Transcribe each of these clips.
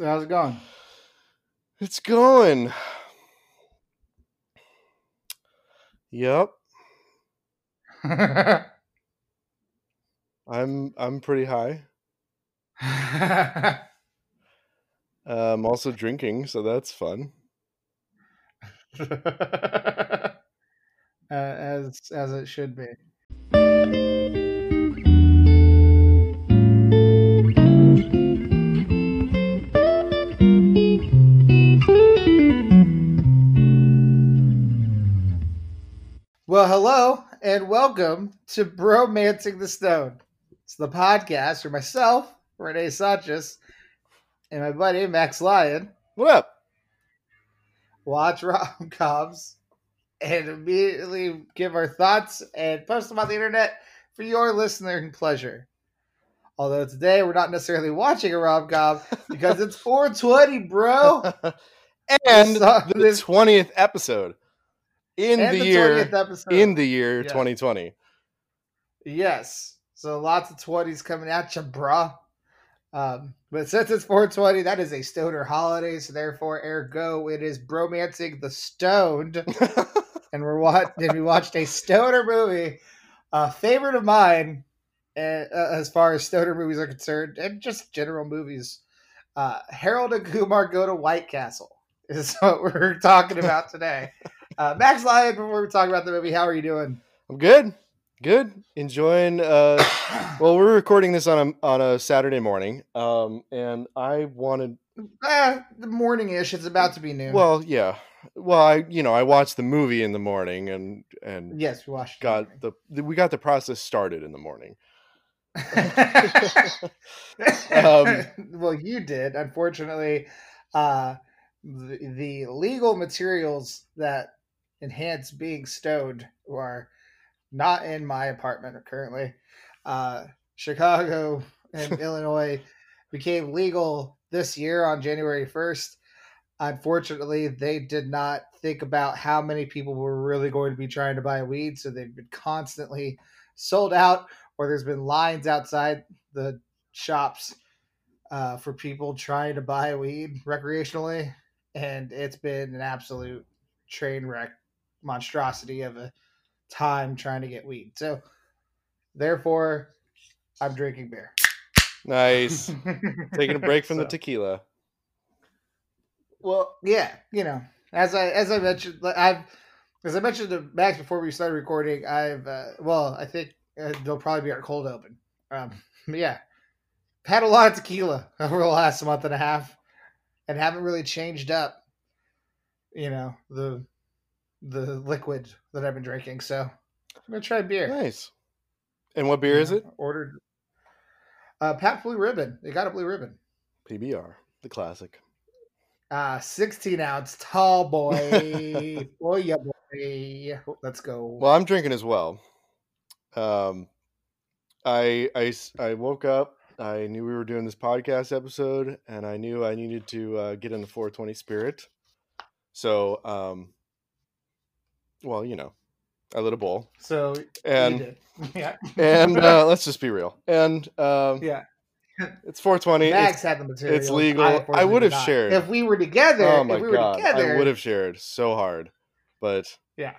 So how's it going? It's going. Yep. I'm I'm pretty high. Uh, I'm also drinking, so that's fun. uh, as as it should be. Well, hello and welcome to Bromancing the Stone. It's the podcast for myself, Renee Sanchez, and my buddy Max Lyon. What up? Watch rom coms and immediately give our thoughts and post them on the internet for your listening pleasure. Although today we're not necessarily watching a rom com because it's 420, bro. and the twentieth episode in And the, year in the year Yeah. 2020. Yes. So lots of 20s coming at you, bruh. Um, but since it's 420, that is a stoner holiday. So therefore, ergo, it is bromancing the stoned. and we're watch- and we watched a stoner movie, a favorite of mine, uh, as far as stoner movies are concerned, and just general movies. Uh, Harold and Kumar go to White Castle is what we're talking about today. Uh, Max Lyon, before we talk about the movie, how are you doing? I'm good. Good. Enjoying uh well, we're recording this on a on a Saturday morning. Um and I wanted Eh, the morning-ish. It's about to be noon. well, yeah. Well, I you know, I watched the movie in the morning and and yes, we watched. got the, the we got the process started in the morning. Um, well, you did. Unfortunately, uh, the, the legal materials that enhance being stoned who are not in my apartment currently. Uh, Chicago and Illinois became legal this year on January 1st. Unfortunately, they did not think about how many people were really going to be trying to buy weed, so they've been constantly sold out, or there's been lines outside the shops uh, for people trying to buy weed recreationally, and it's been an absolute train wreck monstrosity of a time trying to get weed. So, therefore, I'm drinking beer. Nice. Taking a break from the tequila. Well, yeah, you know, as I as I mentioned, I've as I mentioned to Max before we started recording, I've uh, well, I think uh, there'll probably be our cold open. Um, yeah, had a lot of tequila over the last month and a half, and haven't really changed up, you know, the the liquid that I've been drinking. So I'm gonna try beer. Nice. And what beer is it? Ordered. Uh, Pabst Blue Ribbon. They got a blue ribbon. PBR, the classic. Uh, 16 ounce tall boy. boy, yeah, boy. Let's go. Well, I'm drinking as well. Um, I, I, I woke up. I knew we were doing this podcast episode, and I knew I needed to uh, get in the 420 spirit. So, um, well, you know, I lit a bowl, so, and yeah. and uh, let's just be real. And um, yeah. it's 420. It's- Max had the material. it's legal. I unfortunately would have shared. If we were together, oh my if we were god, together, I would have shared so hard, but Yeah.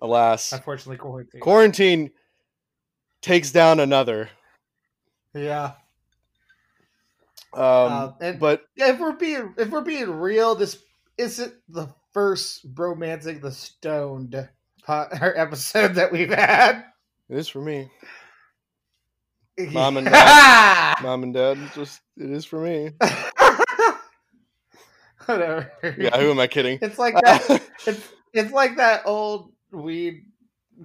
alas, Unfortunately, quarantine. quarantine takes down another. yeah. Um, Uh, and but if we're being if we're being real, this isn't the first bromancing the stoned po- or episode that we've had. it is for me, Mom and dad. mom and dad. Just it is for me. Whatever. Yeah, who am I kidding? It's like that. it's it's like that old weed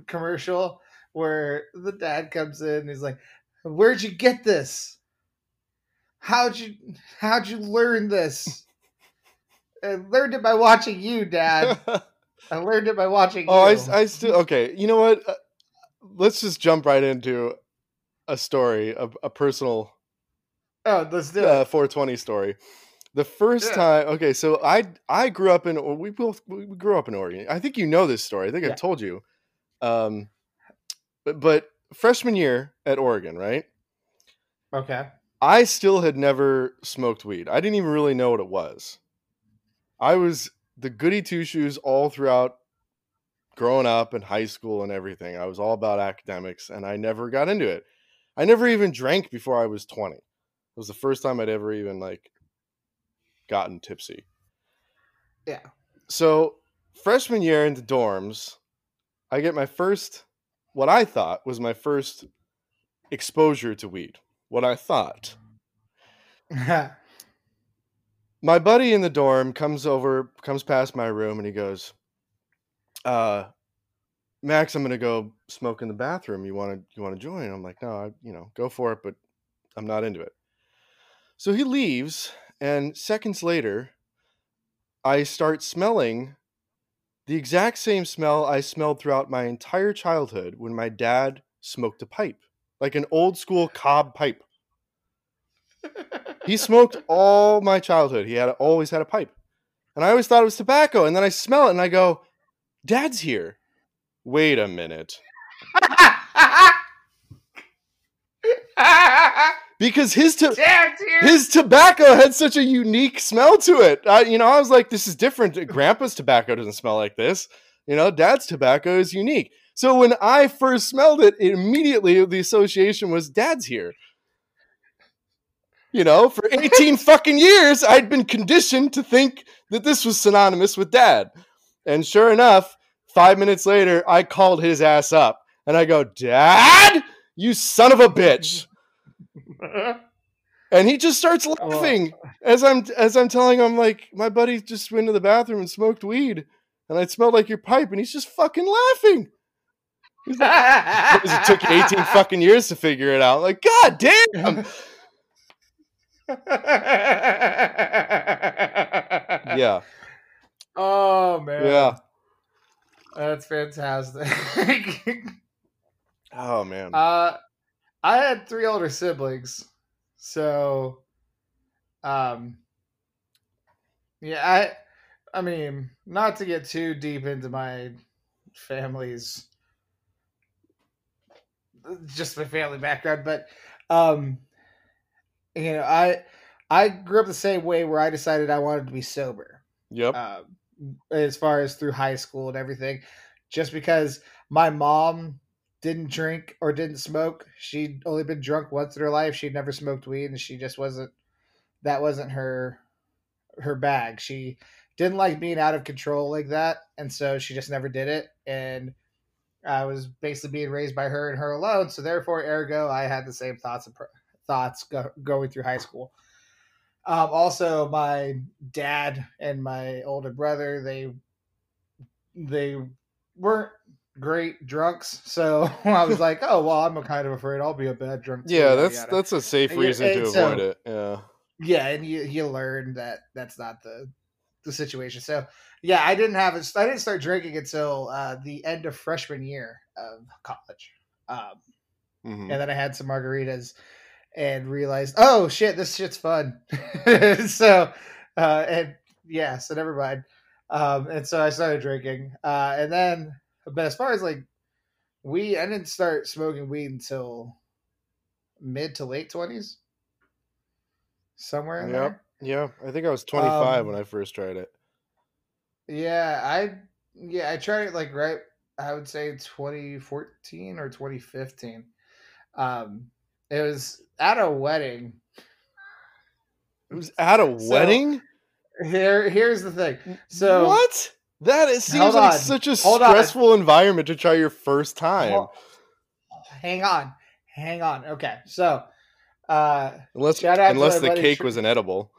commercial where the dad comes in and he's like, "Where'd you get this? How'd you how'd you learn this?" I learned it by watching you, Dad. I learned it by watching you. oh, I, you. still okay. You know what? Uh, let's just jump right into a story, a, a personal oh, let's do uh, it. 420 story. The first Yeah. time, okay, so I I grew up in we both we grew up in Oregon. I think you know this story. I think Yeah. I've told you. Um, but, but freshman year at Oregon, right? Okay. I still had never smoked weed. I didn't even really know what it was. I was the goody two shoes all throughout growing up and high school and everything. I was all about academics and I never got into it. I never even drank before I was 20. It was the first time I'd ever even like gotten tipsy. Yeah. So, freshman year in the dorms, I get my first what I thought was my first exposure to weed. What I thought. my buddy in the dorm comes over, comes past my room, and he goes, uh, Max, I'm gonna go smoke in the bathroom. You want to you want to join? I'm like, no, I, you know, go for it, but I'm not into it. So he leaves, and seconds later, I start smelling the exact same smell I smelled throughout my entire childhood when my dad smoked a pipe, like an old school cob pipe. He smoked all my childhood. He had always had a pipe. And I always thought it was tobacco. And then I smell it and I go, Dad's here. Wait a minute. because his to- his tobacco had such a unique smell to it. I, you know, I was like, this is different. Grandpa's tobacco doesn't smell like this. You know, Dad's tobacco is unique. So when I first smelled it, immediately the association was Dad's here. You know, for 18 fucking years, I'd been conditioned to think that this was synonymous with dad. And sure enough, five minutes later, I called his ass up and I go, Dad, you son of a bitch. and he just starts laughing as I'm as I'm telling him like my buddy just went to the bathroom and smoked weed and I smelled like your pipe and he's just fucking laughing. He's like, it took you 18 fucking years to figure it out. Like, god damn. yeah. Oh man. Yeah. That's fantastic. Oh man. uh I had three older siblings. So um yeah, I I mean, not to get too deep into my family's just my family background, but um you know, I I grew up the same way where I decided I wanted to be sober. Yep. Uh, as far as through high school and everything, just because my mom didn't drink or didn't smoke. She'd only been drunk once in her life. She'd never smoked weed, and she just wasn't. That wasn't her her bag. She didn't like being out of control like that, and so she just never did it. And I was basically being raised by her and her alone. So therefore, ergo, I had the same thoughts and thoughts go, going through high school. Um, also, my dad and my older brother they they weren't great drunks, so I was like, oh well, I'm kind of afraid I'll be a bad drunk. Too, yeah, that's yada. that's a safe and reason to so, avoid it. Yeah, yeah, and you you learn that that's not the the situation. So yeah, I didn't have a, I didn't start drinking until uh, the end of freshman year of college, um, mm-hmm. and then I had some margaritas and realized, oh shit, this shit's fun. so, uh, and yeah, so never mind. Um, and so I started drinking, uh, and then, but as far as like we, I didn't start smoking weed until mid to late twenties, somewhere in yep. there. Yeah, I think I was 25 um, when I first tried it. Yeah, I yeah, I tried it like right I would say 2014 or 2015. Um it was at a wedding. It was at a so, wedding? Here here's the thing. So What? That is seems like such a hold stressful on. environment to try your first time. Hang on. Hang on. Okay. So uh unless unless the cake was inedible.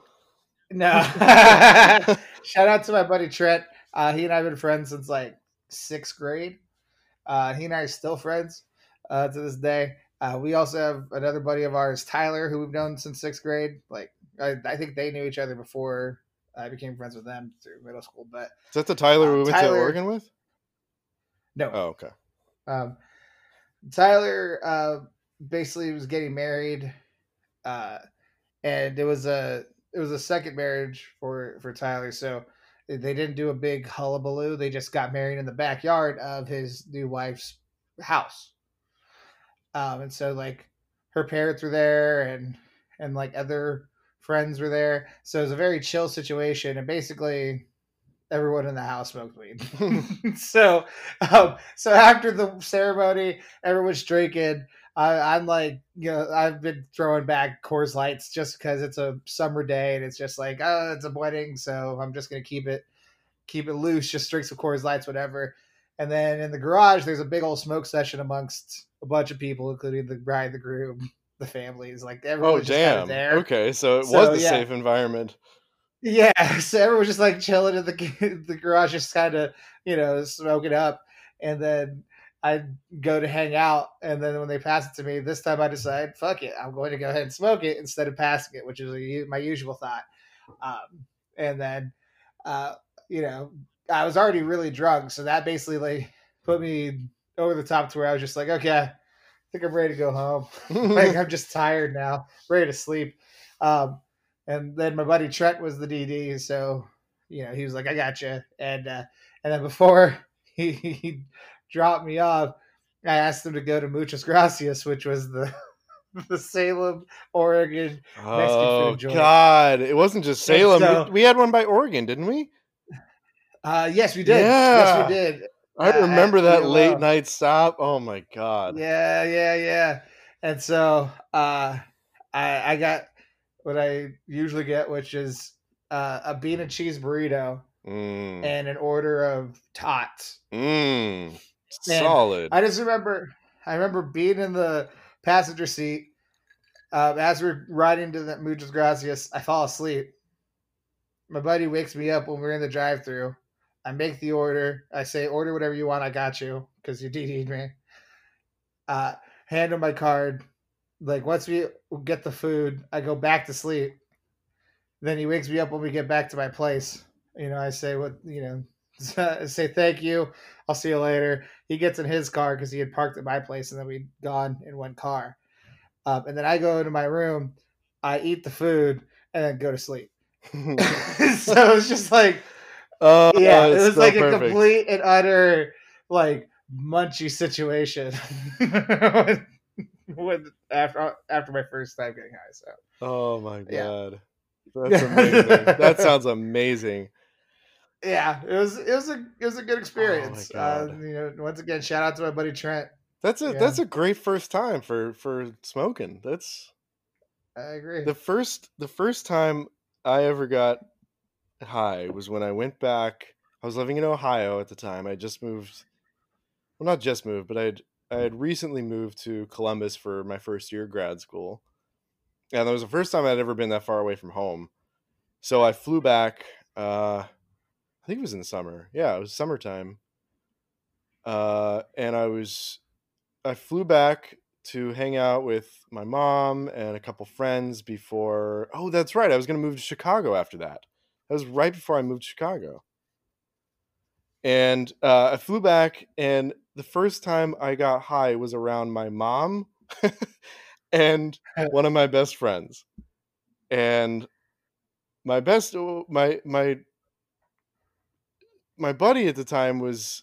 No. shout out to my buddy Trent. Uh, he and I have been friends since like sixth grade. Uh, he and I are still friends uh, to this day. Uh, we also have another buddy of ours, Tyler, who we've known since sixth grade. Like I, I think they knew each other before I became friends with them through middle school. But is that the Tyler we went Tyler, to Oregon with? No. Oh, okay. Um, Tyler uh, basically was getting married, uh, and it was a it was a second marriage for for Tyler, so they didn't do a big hullabaloo. They just got married in the backyard of his new wife's house. Um, and so like her parents were there and and like other friends were there. So it was a very chill situation, and basically everyone in the house smoked weed. so, um, so after the ceremony, everyone's drinking. I, I'm like, you know, I've been throwing back Coors Lights just because it's a summer day and it's just like, oh, it's a wedding, so I'm just gonna keep it, keep it loose, just drink some Coors Lights, whatever. And then in the garage, there's a big old smoke session amongst a bunch of people, including the bride, the groom, the families. Like everyone Oh damn. there. Okay, so it So, was a yeah. safe environment. Yeah, so everyone was just like chilling in the the garage, just kind of you know smoking up, and then I go to hang out, and then when they pass it to me, this time I decide, fuck it, I'm going to go ahead and smoke it instead of passing it, which is my usual thought. Um, and then, uh, you know, I was already really drunk, so that basically like put me over the top to where I was just like, okay, I think I'm ready to go home like I'm just tired now, ready to sleep. Um, and then my buddy Trent was the DD, so you know he was like, "I got you." And uh, and then before he, he dropped me off, I asked him to go to Muchas Gracias, which was the the Salem, Oregon. oh food joint. God! It wasn't just Salem. so- we, we had one by Oregon, didn't we? Uh, yes, we did. Yeah. Yes, we did. I Uh, remember at that late night stop. Oh my God! Yeah, yeah, yeah. And so uh, I I got what I usually get, which is uh, a bean and cheese burrito Mm, and an order of tots. mm, solid. I just remember, I remember being in the passenger seat um, as we're riding to the Muchas Gracias. I fall asleep. My buddy wakes me up when we're in the drive-through. I make the order. I say, "Order whatever you want. I got you," because you DD'd me. Uh, hand him my card. Like once we get the food, I go back to sleep. Then he wakes me up when we get back to my place. You know, I say what you know, I say thank you. I'll see you later. He gets in his car because he had parked at my place, and then we'd gone in one car. Um, and then I go into my room, I eat the food, and then go to sleep. so it's just like, oh, yeah, it was so like a complete and utter like munchy situation when, when after after my first time getting high. So Oh my Yeah. God! That's amazing. that sounds amazing. yeah, it was it was a it was a good experience. Oh uh, you know, once again, shout out to my buddy Trent. That's a Yeah. that's a great first time for for smoking. That's I agree. the first the first time I ever got high was when I went back. I was living in Ohio at the time. I just moved. Well, not just moved, but I had I had recently moved to Columbus for my first year of grad school, and that was the first time I'd ever been that far away from home. So I flew back. Uh, I think it was in the summer. Yeah, it was summertime. Uh, and I was I flew back to hang out with my mom and a couple friends before. Oh, that's right. I was going to move to Chicago after that. That was right before I moved to Chicago. And uh, I flew back, and the first time I got high was around my mom and one of my best friends. And my best, my my my buddy at the time was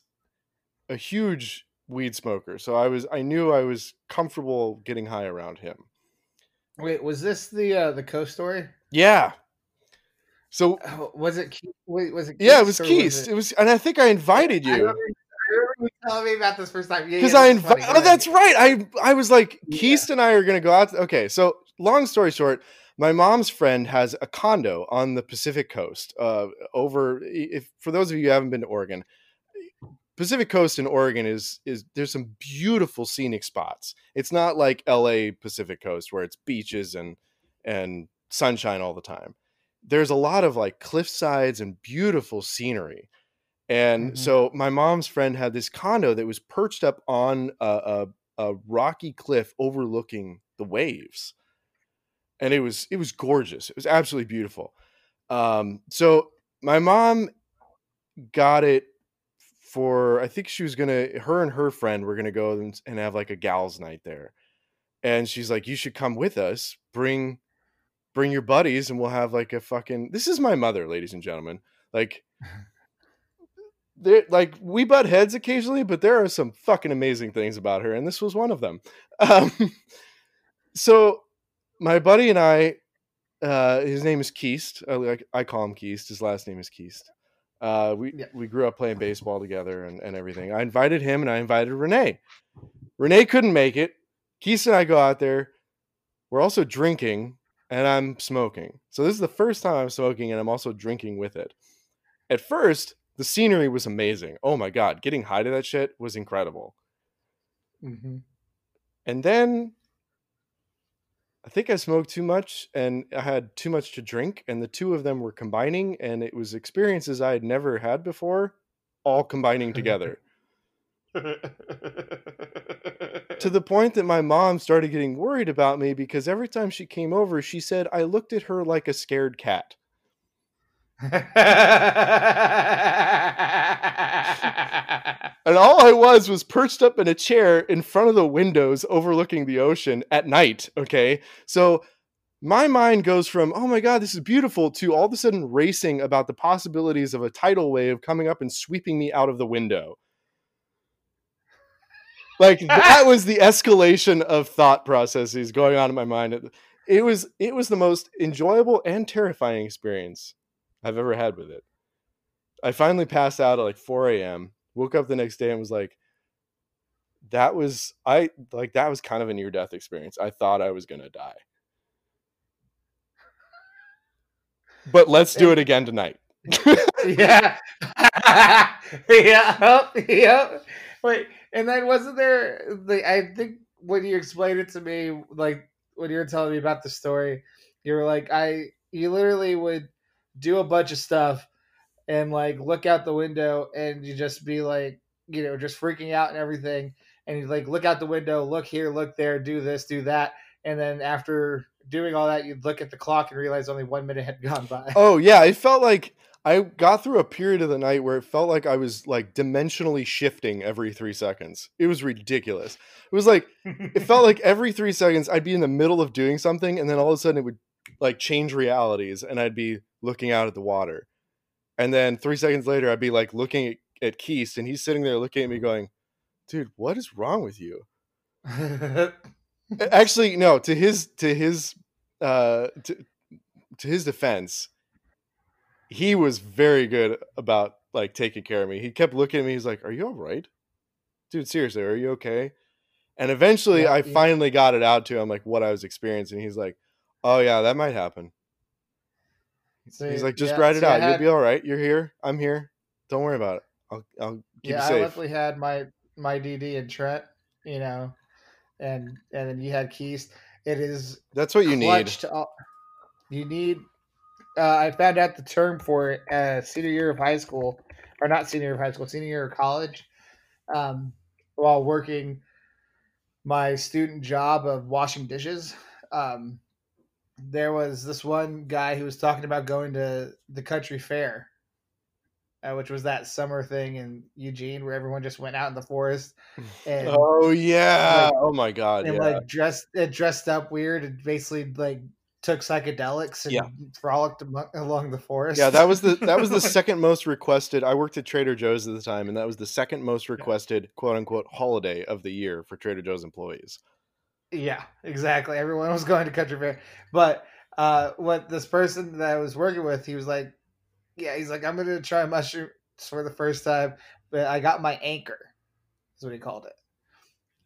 a huge weed smoker, so I was I knew I was comfortable getting high around him. Wait, was this the uh, the co story? Yeah. So Oh, was it? Wait, was it? yeah, it was Keith Keith. It was, and I think I invited I you remember, I remember you telling me about this first time. Because yeah, I is funny. invited. Oh, that's right. I I was like, Yeah. Keith and I are gonna go out. Okay, so long story short, my mom's friend has a condo on the Pacific Coast. Uh, over if for those of you who haven't been to Oregon, Pacific Coast in Oregon is is there's some beautiful scenic spots. It's not like L.A. Pacific Coast where it's beaches and and sunshine all the time. There's a lot of like cliff sides and beautiful scenery. And Mhm. so my mom's friend had this condo that was perched up on a, a, a rocky cliff overlooking the waves, and it was it was gorgeous. It was absolutely beautiful. Um, so my mom got it for I think she was gonna her and her friend were gonna go and, and have like a gals night there, and she's like, "You should come with us. Bring bring your buddies, and we'll have like a fucking." This is my mother, ladies and gentlemen. Like, there like we butt heads occasionally, but there are some fucking amazing things about her, and this was one of them. Um, so my buddy and I, uh, his name is Keist. I, like I call him Keist. His last name is Keist. Uh, we Yeah. we grew up playing baseball together and, and everything. I invited him and I invited Renee. Renee couldn't make it. Keist and I go out there. We're also drinking and I'm smoking. So this is the first time I'm smoking and I'm also drinking with it. At first, the scenery was amazing. Oh my god, getting high to that shit was incredible. hmm And then I think I smoked too much and I had too much to drink, and the two of them were combining, and it was experiences I had never had before, all combining together. To the point that my mom started getting worried about me because every time she came over, she said I looked at her like a scared cat. And all I was was perched up in a chair in front of the windows overlooking the ocean at night. Okay. So my mind goes from, oh my God, this is beautiful, to all of a sudden racing about the possibilities of a tidal wave coming up and sweeping me out of the window. Like that was the escalation of thought processes going on in my mind. It was it was the most enjoyable and terrifying experience I've ever had with it. I finally passed out at like 4 a.m. Woke up the next day and was like, that was I like that was kind of a near death experience. I thought I was gonna die. But let's do it again tonight. yeah. yeah. Yep. Wait, and then wasn't there the I think when you explained it to me, like when you were telling me about the story, you were like, I you literally would do a bunch of stuff and like look out the window and you just be like, you know, just freaking out and everything. And you like look out the window, look here, look there, do this, do that. And then after doing all that, you'd look at the clock and realize only one minute had gone by. Oh yeah, it felt like I got through a period of the night where it felt like I was like dimensionally shifting every three seconds. It was ridiculous. It was like it felt like every three seconds I'd be in the middle of doing something and then all of a sudden it would like change realities and I'd be looking out at the water. And then three seconds later I'd be like looking at, at Keith and he's sitting there looking at me going, dude, what is wrong with you? Actually, no, to his to his uh to, to his defense, he was very good about like taking care of me. He kept looking at me, he's like, Are you all right? Dude, seriously, are you okay? And eventually Yeah, I yeah. finally got it out to him like what I was experiencing. He's like, Oh yeah, that might happen. So, He's like, just yeah, write it I out. had- You'll be all right. You're here. I'm here. Don't worry about it. I'll I'll keep yeah, you I safe. luckily had my my DD and Trent, you know, and and then you had Keys. It is That's what you need. all- you need. Uh, I found out the term for it uh, senior year of high school, or not senior year of high school, senior year of college, um, while working my student job of washing dishes. Um, there was this one guy who was talking about going to the country fair, uh, which was that summer thing in Eugene where everyone just went out in the forest and Oh yeah. like- oh my god. and Yeah. like dressed dressed up weird and basically like took psychedelics and Yeah. frolicked along the forest. Yeah, that was the that was the second most requested. I worked at Trader Joe's at the time, and that was the second most requested quote unquote holiday of the year for Trader Joe's employees. yeah, exactly. Everyone was going to country fair, but uh, what this person that I was working with, he was like, "Yeah, he's like, I'm gonna try mushrooms for the first time, but I got my anchor." Is what he called it.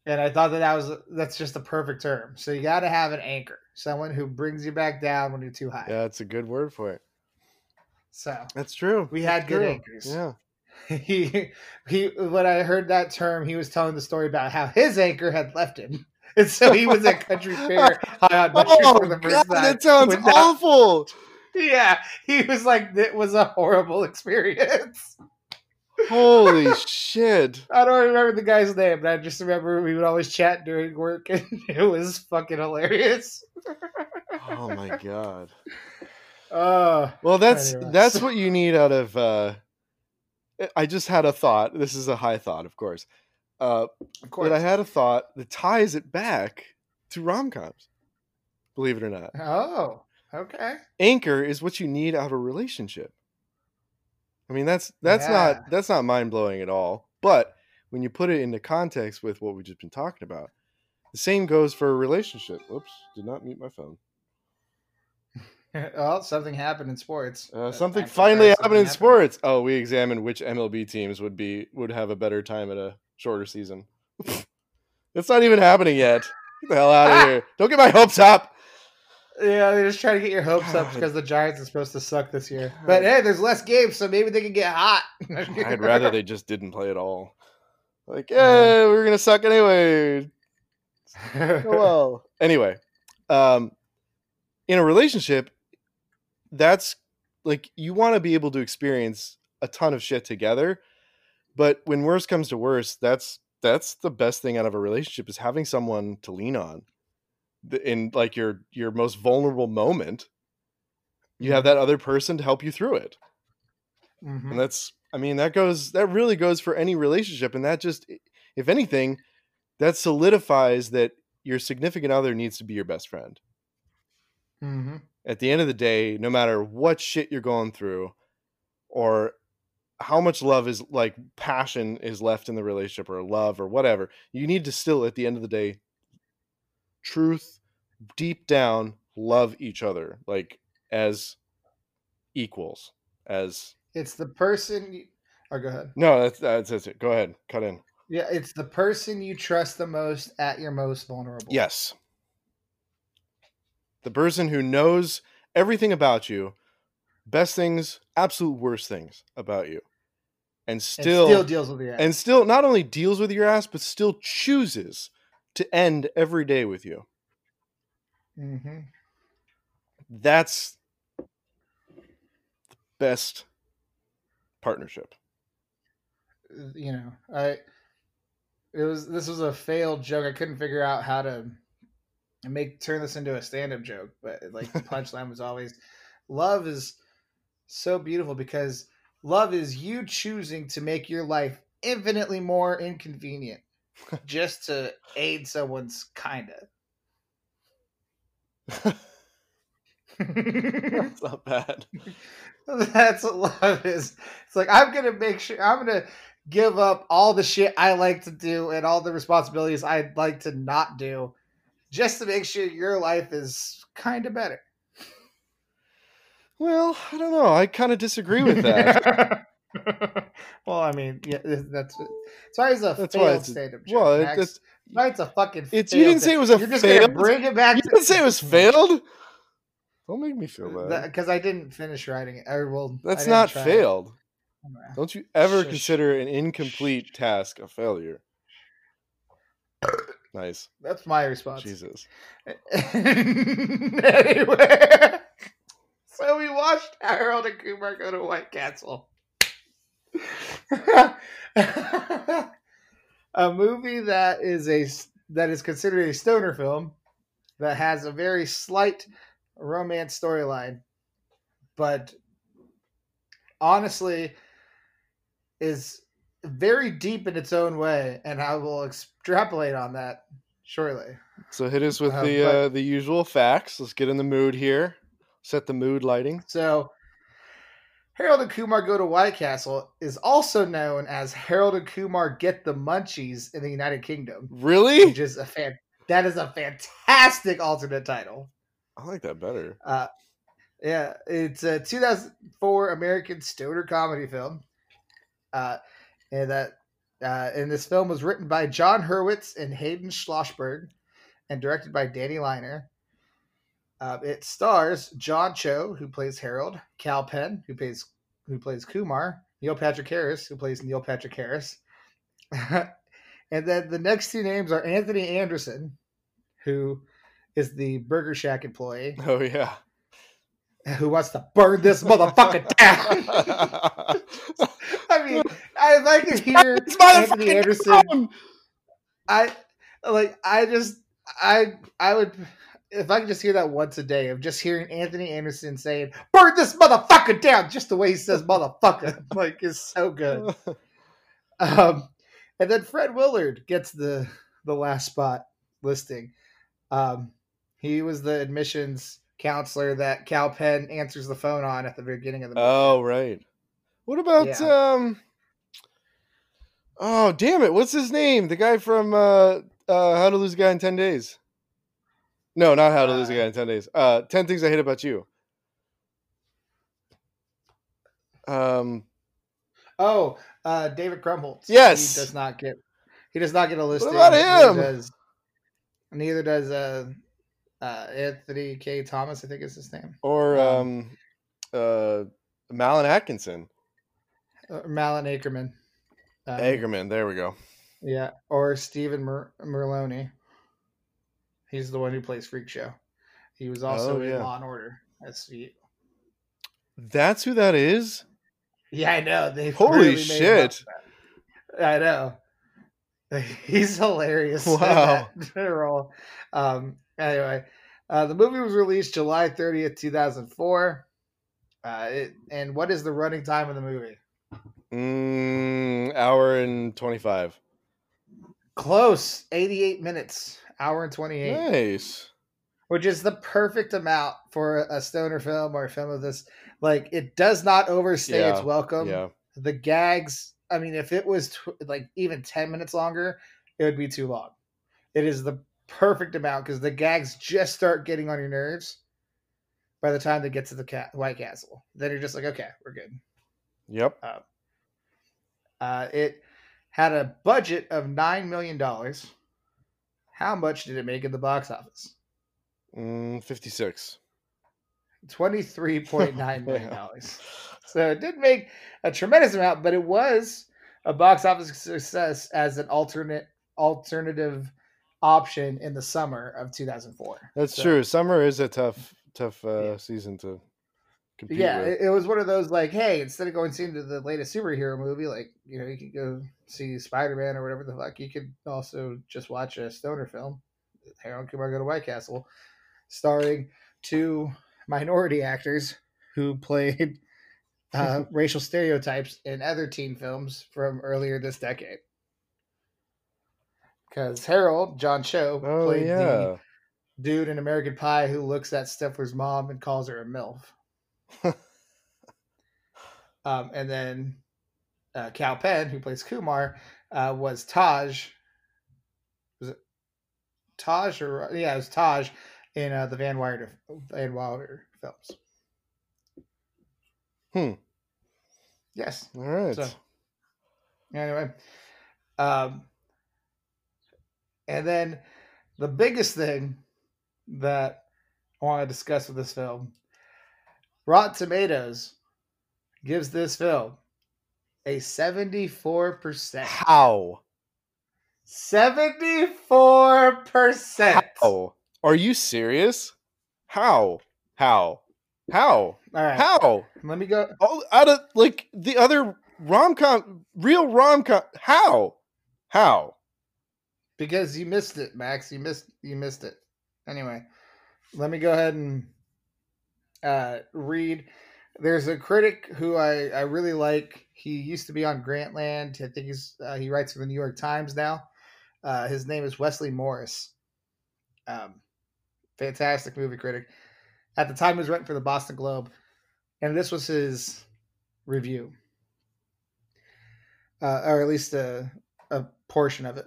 And I thought that that was that's just the perfect term. So you got to have an anchor, someone who brings you back down when you're too high. Yeah, that's a good word for it. So That's true. We That's had good true. anchors. Yeah. he he when I heard that term, he was telling the story about how his anchor had left him. And so he was at country fair high on mushrooms Oh for the first god, time. that sounds that- awful. Yeah, he was like, "It was a horrible experience." Holy shit. I don't remember the guy's name, but I just remember we would always chat during work, and it was fucking hilarious. Oh my god. Oh, Well, that's Anyways. that's what you need out of. uh I just had a thought. This is a high thought, of course. Uh, of course. but I had a thought that ties it back to rom coms. Believe it or not, oh, okay. anchor is what you need out of a relationship. I mean, that's that's Yeah. not that's not mind blowing at all. But when you put it into context with what we've just been talking about, The same goes for a relationship. Whoops, did not mute my phone. well, something happened in sports. Uh, something finally happened something in sports. Oh, we examined which MLB teams would be would have a better time at a shorter season. it's not even happening yet. Get the hell out of here! Don't get my hopes up. Yeah, they're just trying to get your hopes up because the Giants are supposed to suck this year. But hey, there's less games, so maybe they can get hot. I'd rather they just didn't play at all. Like, yeah, we're gonna suck anyway. Oh, well. Anyway, um, in a relationship, that's like you want to be able to experience a ton of shit together. But when worst comes to worst, that's that's the best thing out of a relationship is having someone to lean on. In like your your most vulnerable moment, you have that other person to help you through it Mhm. and that's i mean that goes that really goes for any relationship and that just if anything that solidifies that your significant other needs to be your best friend Mhm. at the end of the day no matter what shit you're going through or how much love is like passion is left in the relationship or love or whatever you need to still at the end of the day truth deep down love each other like as equals as It's the person. You, oh, go ahead. No, that's, that's that's it. Go ahead, cut in. Yeah, it's the person you trust the most at your most vulnerable. Yes, the person who knows everything about you, best things, absolute worst things about you, and And still still deals with your ass. and still not only deals with your ass, but still chooses to end every day with you. hmm That's the best partnership. You know, I. It was this was a failed joke. I couldn't figure out how to make turn this into a stand-up joke, but like the punchline was always, "Love is so beautiful because love is you choosing to make your life infinitely more inconvenient just to aid someone's kinda." That's not bad. That's what love is. It's like I'm gonna make sure I'm gonna give up all the shit I like to do and all the responsibilities I'd like to not do, just to make sure your life is kind of better. Well, I don't know. I kind of disagree with that. well, I mean, yeah, that's it's always a That's why failed it's a- stand-up joke. well, it- that's- Why it's a fucking. It's- you didn't say it was a You're just failed- gonna bring it back. you didn't say it was failed. Don't make me feel bad. because I didn't finish writing it. Or well, That's didn't not it. failed. Don't you ever Shush. consider an incomplete task a failure? Nice. That's my response. Jesus. anyway, so we watched Harold and Kumar go to White Castle. A movie that is a that is considered a stoner film that has a very slight romance storyline, but honestly is very deep in its own way, and I will extrapolate on that shortly. So hit us with Uh, the but- uh, the usual facts. Let's get in the mood here. Set the mood lighting. So, Harold and Kumar Go to White Castle is also known as Harold and Kumar Get the Munchies in the United Kingdom, Really? which is a fan. That is a fantastic alternate title. I like that better. Uh, yeah, it's a 2004 American stoner comedy film. Uh, and that uh, and this film was written by Jon Hurwitz and Hayden Schlossberg and directed by Danny Leiner. Uh, it stars John Cho, who plays Harold, Kal Penn, who plays who plays Kumar, Neil Patrick Harris, who plays Neil Patrick Harris, and then the next two names are Anthony Anderson, who is the Burger Shack employee, Oh yeah. who wants to burn this motherfucker down. I mean, I like to hear Anthony Anderson. down! I like. I just. I. I would. If I could just hear that once a day of just hearing Anthony Anderson saying "burn this motherfucker down," just the way he says "motherfucker," like is so good. Um, and then Fred Willard gets the the last spot listing. Um, he was the admissions counselor that Kal Penn answers the phone on at the beginning of the movie. Oh right. What about Yeah. um? Oh damn it! What's his name? The guy from uh uh, How to Lose a Guy in Ten Days. No, not How to Lose a Uh, Guy in Ten Days. Uh, Ten Things I Hate About You. Um, Oh, uh, David Krumholtz. Yes! he does not get. He does not get a listing. about Neither him? Does, neither does uh, uh, Anthony K. Thomas. I think is his name. or Um, um, uh, Malin Atkinson. Uh, Malin Akerman. Um, Agerman. There we go. Yeah, or Stephen Mer- Merloni. He's the one who plays Freak Show. He was also Oh, in. Law and Order. That's. That's who that is. Yeah, I know. They Holy really made him up shit. I know. He's hilarious. Wow. role. Um, anyway, uh, the movie was released July 30th, 2004. Uh, it, and what is the running time of the movie? Mm, hour and twenty five. Close, 88 minutes, hour and 28. Nice. which is the perfect amount for a stoner film or a film of this. Like, it does not overstay Yeah, its welcome. yeah. The gags, I mean, if it was tw- like even 10 minutes longer, it would be too long. It is the perfect amount because the gags just start getting on your nerves by the time they get to the ca- White Castle. Then you're just like, okay, we're good. Yep. Uh, it had a budget of $9 million. How much did it make in the box office? Mm, Fifty six. $23.9 million. So it didn't make a tremendous amount, but it was a box office success as an alternate alternative option in the summer of 2004. That's So, true. Summer is a tough, tough uh, Yeah. season to compete Yeah, with. it, was one of those like, hey, instead of going seeing the, the latest superhero movie, like you know, you could go see Spider Man or whatever the fuck. You could also just watch a stoner film, Harold Kumar Go to White Castle, starring two minority actors who played uh, racial stereotypes in other teen films from earlier this decade. Because Harold John Cho oh played yeah. the dude in American Pie who looks at Stifler's mom and calls her a MILF. um, and then uh, Kal Penn, who plays Kumar, uh, was Taj. Was it Taj or yeah, it was Taj in uh, the Van Wilder Van Wilder films. Hmm. Yes. All right. So, anyway, um, and then the biggest thing that I want to discuss with this film, Rotten Tomatoes gives this film a seventy-four percent. How? Seventy-four percent. How? Are you serious? How? How? How? All right. How? Let me go. All out of like the other rom com, real rom com. How? How? because you missed it, Max. You missed you missed it. Anyway, let me go ahead and uh, read. There's a critic who I, I really like. He used to be on Grantland. I think he's uh, he writes for the New York Times now. Uh, his name is Wesley Morris. Um, fantastic movie critic. At the time, he was writing for the Boston Globe, and this was his review, uh, or at least a, a portion of it.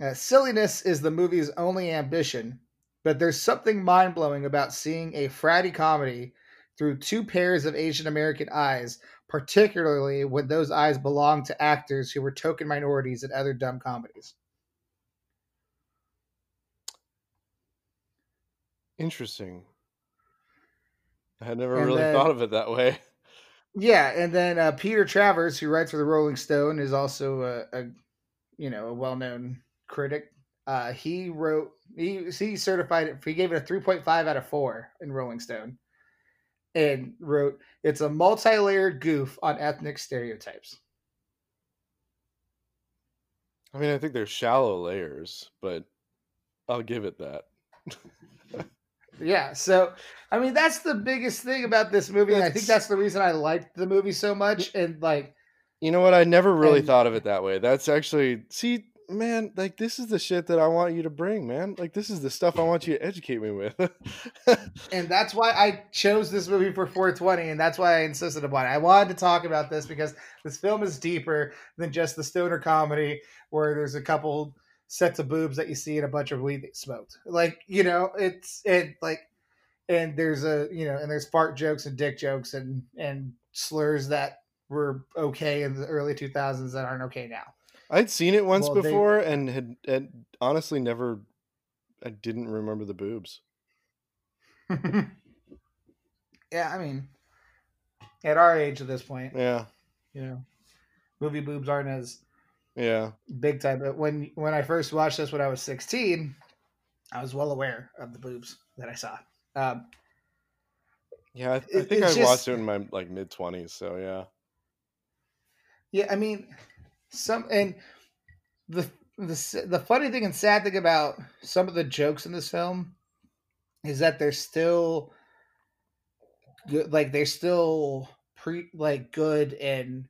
Uh, silliness is the movie's only ambition, but there's something mind blowing about seeing a fratty comedy through two pairs of Asian American eyes, particularly when those eyes belong to actors who were token minorities in other dumb comedies. Interesting. I had never And really then- thought of it that way. Yeah, and then uh, Peter Travers, who writes for the Rolling Stone, is also a, a you know a well known critic. Uh, he wrote he he certified it. He gave it a three point five out of four in Rolling Stone, and wrote it's a multi layered goof on ethnic stereotypes. I mean, I think there's shallow layers, but I'll give it that. Yeah, so I mean that's the biggest thing about this movie. and I think That's- that's the reason I liked the movie so much. And like, You know what? I never really And- thought of it that way. That's actually see, man, like this is the shit that I want you to bring, man. Like this is the stuff I want you to educate me with. and that's why I chose this movie for 420, and that's why I insisted upon it. I wanted to talk about this because this film is deeper than just the stoner comedy where there's a couple sets of boobs that you see in a bunch of weed smoked. Like you know, it's it like, and there's a you know, and there's fart jokes and dick jokes and and slurs that were okay in the early 2000s that aren't okay now. I'd seen it once Well, they- before and had, had honestly never. I didn't remember the boobs. yeah, I mean, at our age at this point, Yeah, you know, movie boobs aren't as yeah. big time. But when when I first watched this when I was 16, I was well aware of the boobs that I saw. Um, Yeah, I, I It- think I it's watched it in my like mid twenties. So yeah, yeah, I mean, some and the the the funny thing and sad thing about some of the jokes in this film is that they're still good, like they're still pre like good and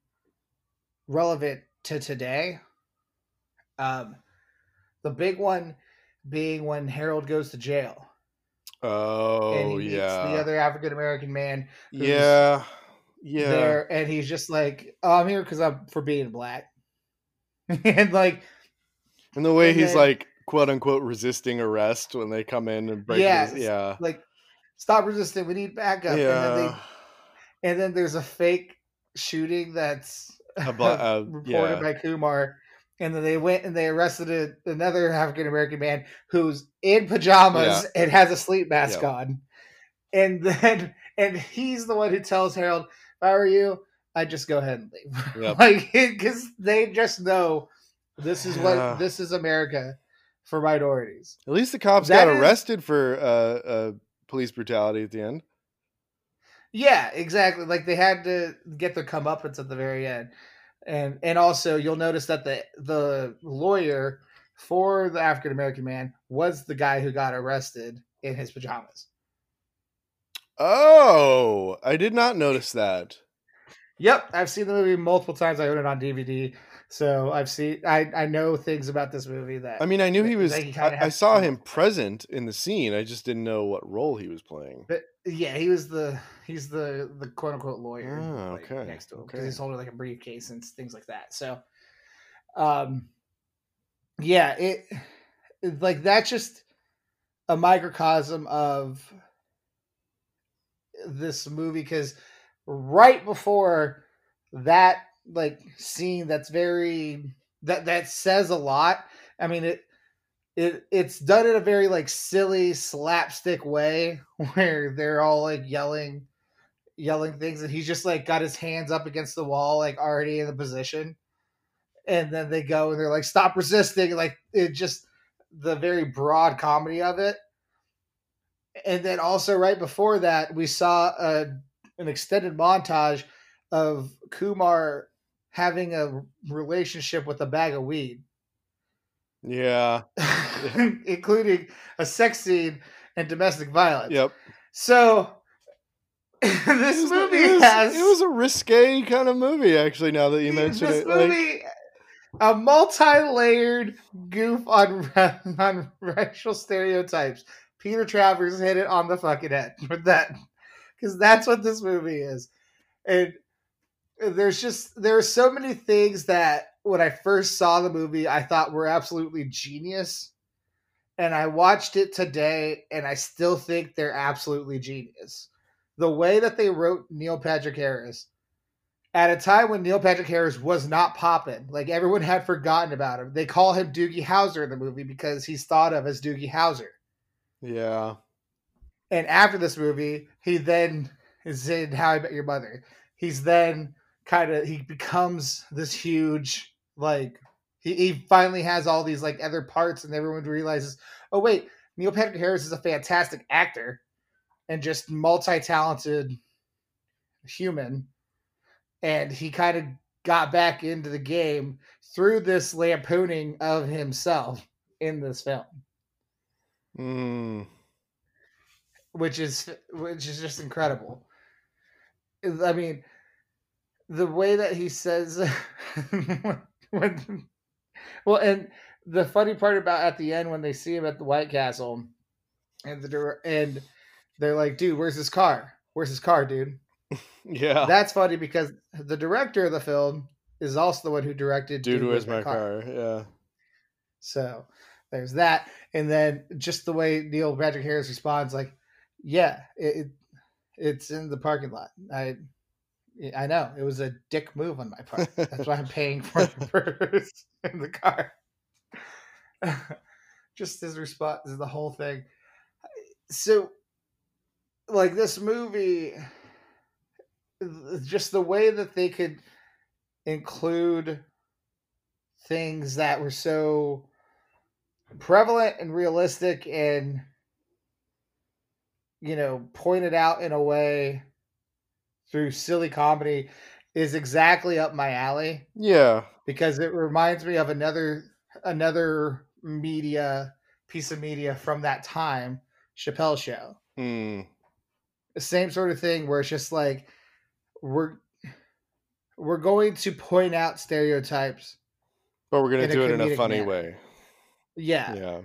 relevant to today. Um, the big one being when Harold goes to jail and oh he meets yeah, the other African American man yeah, yeah. there, and he's just like, "Oh, I'm here because I'm for being black," and like, And the way and he's then- like quote unquote resisting arrest when they come in and break. Yeah, his, yeah, like, stop resisting. We need backup. And then, they, yeah. and then there's a fake shooting that's uh, reported yeah. by Kumar. And then they went and they arrested a, another African American man who's in pajamas and has a sleep mask Yeah. on. And then and he's the one who tells Harold, "If I were you, I'd just go ahead and leave." Yep. like because they just know this is Yeah. what this is America for minorities. At least the cops That got is- arrested for uh, uh, police brutality at the end. Yeah, exactly. Like they had to get their comeuppance at the very end, and and also you'll notice that the the lawyer for the African American man was the guy who got arrested in his pajamas. Oh, I did not notice that. Yep, I've seen the movie multiple times. I own it on DVD, so I've seen. I I know things about this movie that I mean, I knew he was. he I, I saw him present in the scene. I just didn't know what role he was playing. But yeah, he was the he's the the quote unquote lawyer Oh, like, okay, next to him because okay. he's holding like a briefcase and things like that. So, um, yeah, it like that's just a microcosm of this movie because right before that like scene that's very that that says a lot. I mean it it it's done in a very like silly slapstick way where they're all like yelling yelling things and he's just like got his hands up against the wall like already in the position and then they go and they're like stop resisting like it just the very broad comedy of it and then also right before that we saw a, an extended montage of kumar having a relationship with a bag of weed Yeah. including a sex scene and domestic violence. Yep. So this was- movie it was, has It was a risque kind of movie, actually. Now that you mention this it, like, movie a multi-layered goof on on racial stereotypes. Peter Travers hit it on the fucking head with that because that's what this movie is, and there's just there are so many things that when I first saw the movie I thought were absolutely genius, and I watched it today and I still think they're absolutely genius. The way that they wrote Neil Patrick Harris at a time when Neil Patrick Harris was not popping, like everyone had forgotten about him. They call him Doogie Howser in the movie because he's thought of as Doogie Howser. yeah. And after this movie, he then is in How I Met Your Mother. He's then kind of he becomes this huge like he, he finally has all these like other parts, and everyone realizes, oh wait, Neil Patrick Harris is a fantastic actor and just multi-talented human, and he kind of got back into the game through this lampooning of himself in this film Mm. Which is which is just incredible. I mean, the way that he says when, well, and the funny part about at the end when they see him at the White Castle, and the and they're like, "Dude, where's his car? Where's his car, dude?" Yeah. That's funny because the director of the film is also the one who directed Dude, where's my car? Yeah. So there's that, and then just the way Neil Patrick Harris responds, like, "Yeah, it, it it's in the parking lot. I I know it was a dick move on my part. That's why I'm paying for the burgers in the car." just his response is the whole thing. So, like this movie, just the way that they could include things that were so prevalent and realistic and you know pointed out in a way through silly comedy is exactly up my alley Yeah. because it reminds me of another another media piece of media from that time Chappelle show Hmm. the same sort of thing where it's just like we're we're going to point out stereotypes But we're gonna do it in a funny manner. way. yeah Yeah.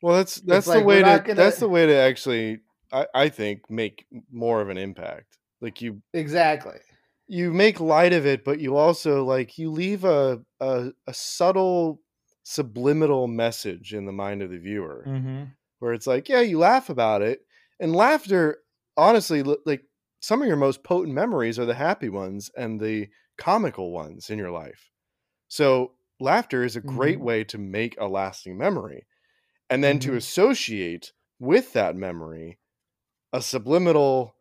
Well, that's that's the like, way to gonna- that's the way to actually I, I think make more of an impact. Like you exactly you make light of it, but you also like you leave a a, a subtle subliminal message in the mind of the viewer mm-hmm. where it's like, yeah, you laugh about it, and laughter, honestly, like some of your most potent memories are the happy ones and the comical ones in your life. So laughter is a great Mhm. way to make a lasting memory, and then to Mhm. associate with that memory a subliminal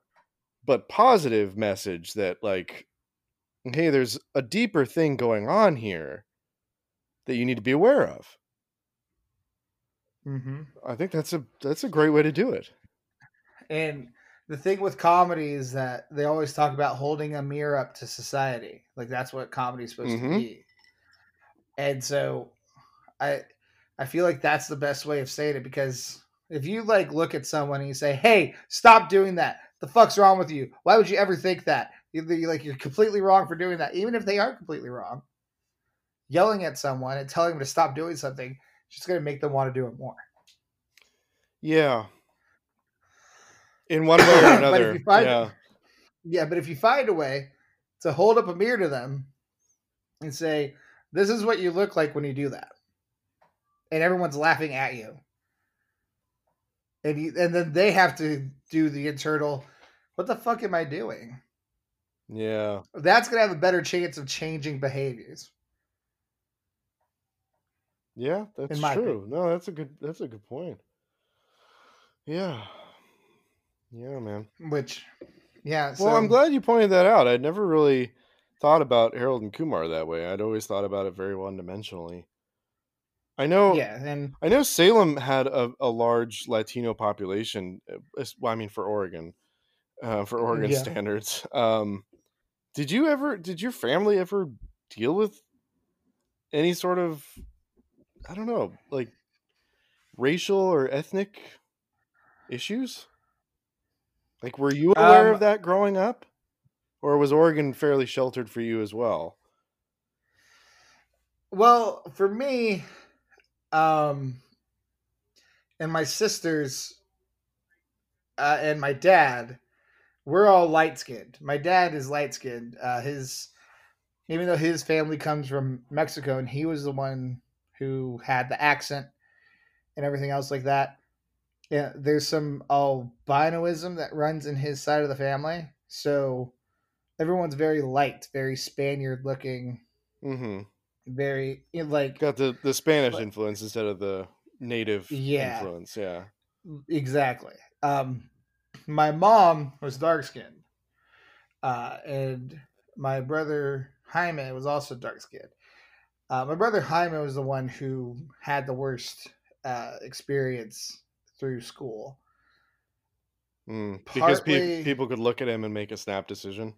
but positive message that like hey there's a deeper thing going on here that you need to be aware of Mm-hmm. i think that's a that's a great way to do it And the thing with comedy is that they always talk about holding a mirror up to society. Like that's what comedy is supposed Mhm. to be. And so I I feel like that's the best way of saying it because if you like look at someone and you say, "Hey, stop doing that. The fuck's wrong with you? Why would you ever think that?" You like you're completely wrong for doing that, even if they are completely wrong. Yelling at someone and telling them to stop doing something is just going to make them want to do it more. yeah in one way or another find- yeah Yeah, but if you find a way to hold up a mirror to them and say, "This is what you look like when you do that," and everyone's laughing at you, and you, and then they have to do the internal, "What the fuck am I doing?" yeah. That's gonna have a better chance of changing behaviors. yeah that's true. no that's a good that's a good point. Yeah. Yeah man. Which, yeah. well i'm glad you pointed that out. I'd never really thought about harold and kumar that way. I'd always thought about it very one dimensionally i know Yeah, and I know Salem had a, a large Latino population. uh, Well, I mean, for Oregon, uh, for Oregon Yeah. standards. Um, did you ever? Did your family ever deal with any sort of, I don't know, like racial or ethnic issues? Like, were you aware Um, of that growing up, or was Oregon fairly sheltered for you as well? Well, for me, um, and my sisters, uh, and my dad, we're all light skinned. My dad is light skinned. Uh, his, even though his family comes from Mexico, and he was the one who had the accent and everything else like that. Yeah, there's some albinoism that runs in his side of the family, so everyone's very light, very Spaniard looking, Mm-hmm. Very like Got the the Spanish But- influence instead of the native Yeah. influence. Yeah. Exactly. Um, my mom was dark skinned, uh, and my brother Jaime was also dark skinned. Uh, my brother Jaime was the one who had the worst uh, experience through school. Mm, because pe- people could look at him and make a snap decision.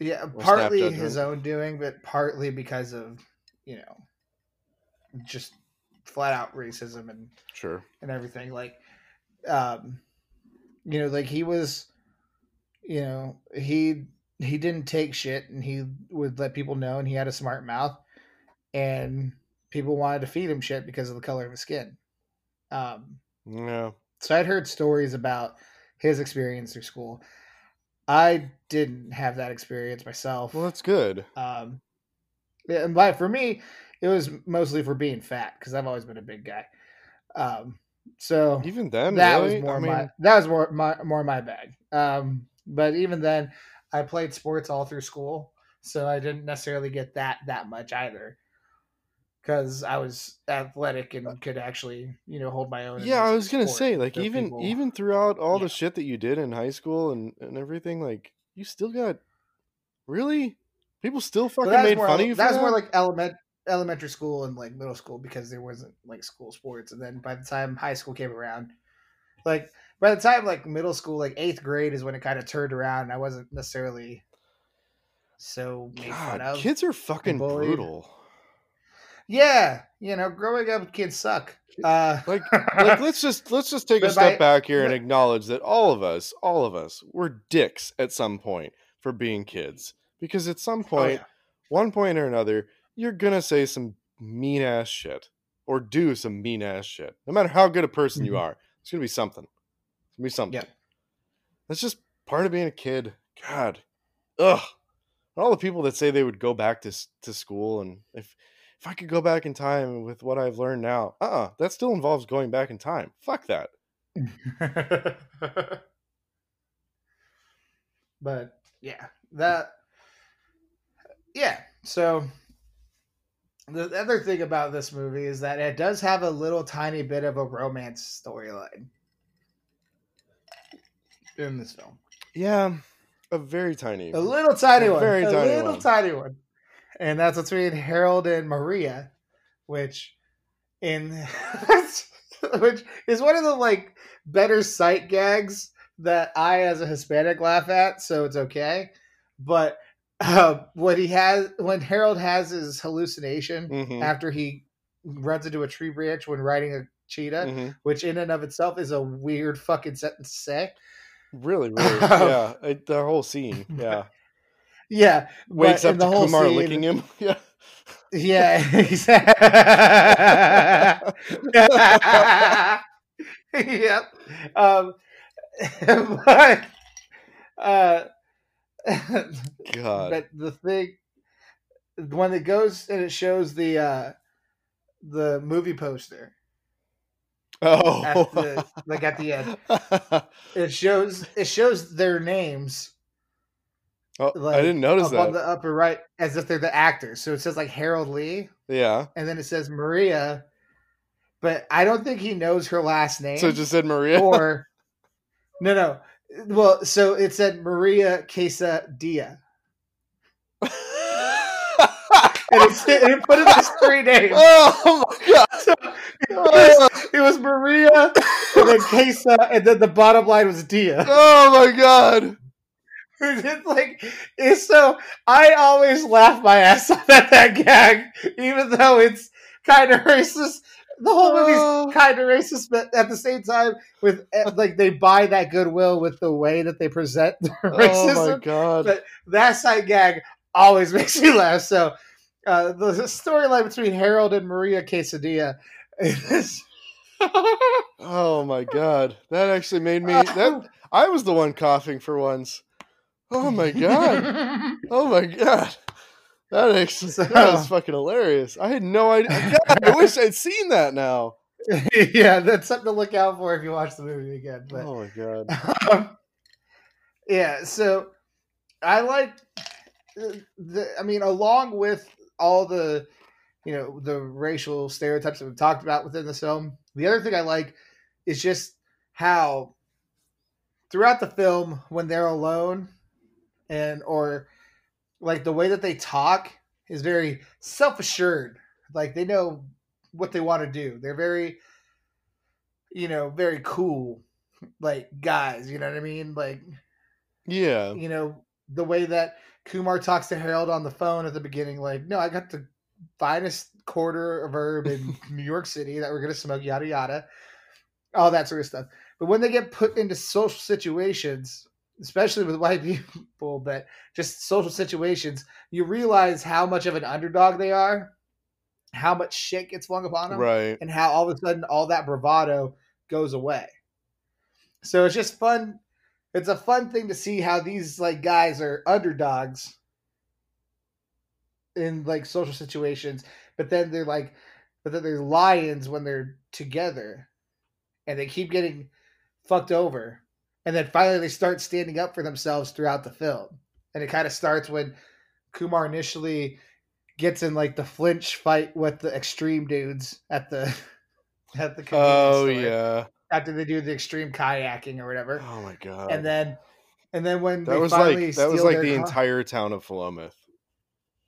Yeah, partly his own doing, but partly because of you know just flat out racism and Sure. and everything like um you know like he was you know he he didn't take shit and he would let people know and he had a smart mouth and people wanted to feed him shit because of the color of his skin um Yeah. so i'd heard stories about his experience through school i didn't have that experience myself Well, that's good. um Yeah, and by for me, it was mostly for being fat because I've always been a big guy. Um, so Even then, that really? was more I mean, my that was more my more my bag. Um, but even then, I played sports all through school, so I didn't necessarily get that that much either. Because I was athletic and could actually, you know, hold my own. yeah, I was gonna say, like, even people- even throughout all Yeah. the shit that you did in high school and and everything, like, you still got really people still fucking made more, fun of you. For that was more like element elementary school and like middle school because there wasn't like school sports. And then by the time high school came around, like by the time like middle school, like eighth grade is when it kind of turned around. And I wasn't necessarily so made fun God, of. kids are fucking brutal. Yeah, you know, growing up, kids suck. Uh, Like, like let's just let's just take a step by- back here and acknowledge that all of us, all of us, were dicks at some point for being kids. Because at some oh, yeah. one point or another, you're gonna say some mean ass shit or do some mean ass shit. No matter how good a person you Mhm. are, it's gonna be something. It's gonna be something. Yeah. That's just part of being a kid. God, ugh. And all the people that say they would go back to to school and if if I could go back in time with what I've learned now, uh, uh that still involves going back in time. Fuck that. but yeah, that yeah. So the other thing about this movie is that it does have a little tiny bit of a romance storyline in this film. Yeah, a very tiny. A little tiny A one, very a tiny little one. tiny one, and that's between Harold and Maria, which in which is one of the like better sight gags that I, as a Hispanic, laugh at. So it's okay, but uh, when he has when Harold has his hallucination Mhm, after he runs into a tree branch when riding a cheetah, mhm. which in and of itself is a weird fucking sentence to say. Really, really, yeah. It, the whole scene, yeah. Yeah, Wakes up to the whole Kumar scene- licking him. Yeah. Yeah, exactly. yep. Um, but, uh, God. but the thing when it goes and it shows the uh, the movie poster, oh. at the- like at the end. it shows it shows their names oh, like I didn't notice up that. on the upper right as if they're the actors. So it says like Harold Lee, yeah. and then it says Maria, but I don't think he knows her last name. So it just said Maria. or no, no. Well, so it said Maria Quesadilla, and it, and it put it as three names. oh my god. So it, was, it was Maria, and then Quesa, and then the bottom line was Dia. Oh my god. It's like it's so. I always laugh my ass off at that gag, even though it's kind of racist. The whole movie's Oh. kind of racist, but at the same time, with eh, like they buy that goodwill with the way that they present the Oh my god. But that side gag always makes me laugh. So uh, the storyline between Harold and Maria Quesadilla is. Oh my god. That actually made me that I was the one coughing for once. Oh my god. Oh my god. That actually So- that was fucking hilarious. I had no idea. God, I wish I'd seen that now. yeah, that's something to look out for if you watch the movie again. But Oh my god. um, yeah, so I like the. I mean, along with all the, you know, the racial stereotypes that we've talked about within the film, the other thing I like is just how throughout the film when they're alone and or like the way that they talk is very self-assured. Like they know what they want to do. They're very you know very cool like guys you know what i mean? Like Yeah. you know the way that kumar talks to harold on the phone at the beginning like no i got the finest quarter of herb in new york city that we're going to smoke yada yada all that sort of stuff. But when they get put into social situations especially with white people but just social situations you realize how much of an underdog they are how much shit gets flung upon them Right. and how all of a sudden all that bravado goes away. So it's just fun. It's a fun thing to see how these like guys are underdogs, in like social situations, but then they're like, but then they're lions when they're together, and they keep getting fucked over, and then finally they start standing up for themselves throughout the film, and it kind of starts when Kumar initially gets in like the flinch fight with the extreme dudes at the at the Oh store yeah. after they do the extreme kayaking or whatever, Oh my god. and then and then when that they was finally like that was like the car- entire town of Philomath.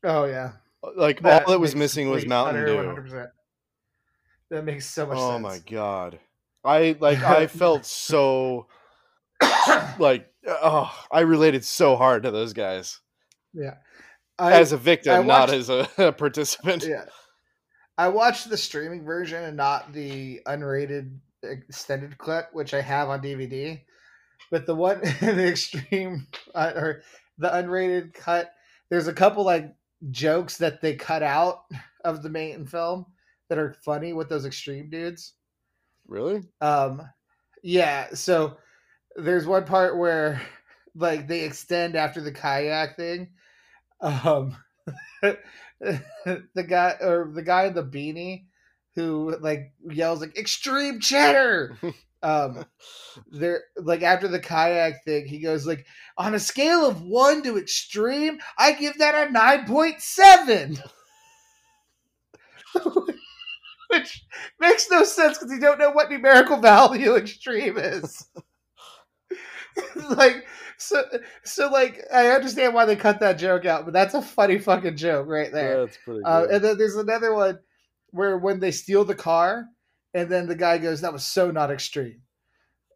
oh yeah uh, Like That all that was missing was Mountain Dew. 100%. That makes so much Oh sense. my god. I like I felt so like oh I related so hard to those guys yeah. I, as a victim, I not as a, a participant. yeah. I watched the streaming version and not the unrated extended clip, which I have on DVD. But the one the extreme uh, or the unrated cut, there's a couple like jokes that they cut out of the main film that are funny with those extreme dudes. Really? Um, yeah. So there's one part where like they extend after the kayak thing. Um, the guy or the guy in the beanie who like yells like extreme cheddar. Um, they're like after the kayak thing, he goes like on a scale of one to extreme, I give that a nine point seven. Which makes no sense because you don't know what numerical value extreme is. like so so like I understand why they cut that joke out, but that's a funny fucking joke right there. That's pretty good. Uh, and then there's another one where when they steal the car, and then the guy goes, "That was so not extreme."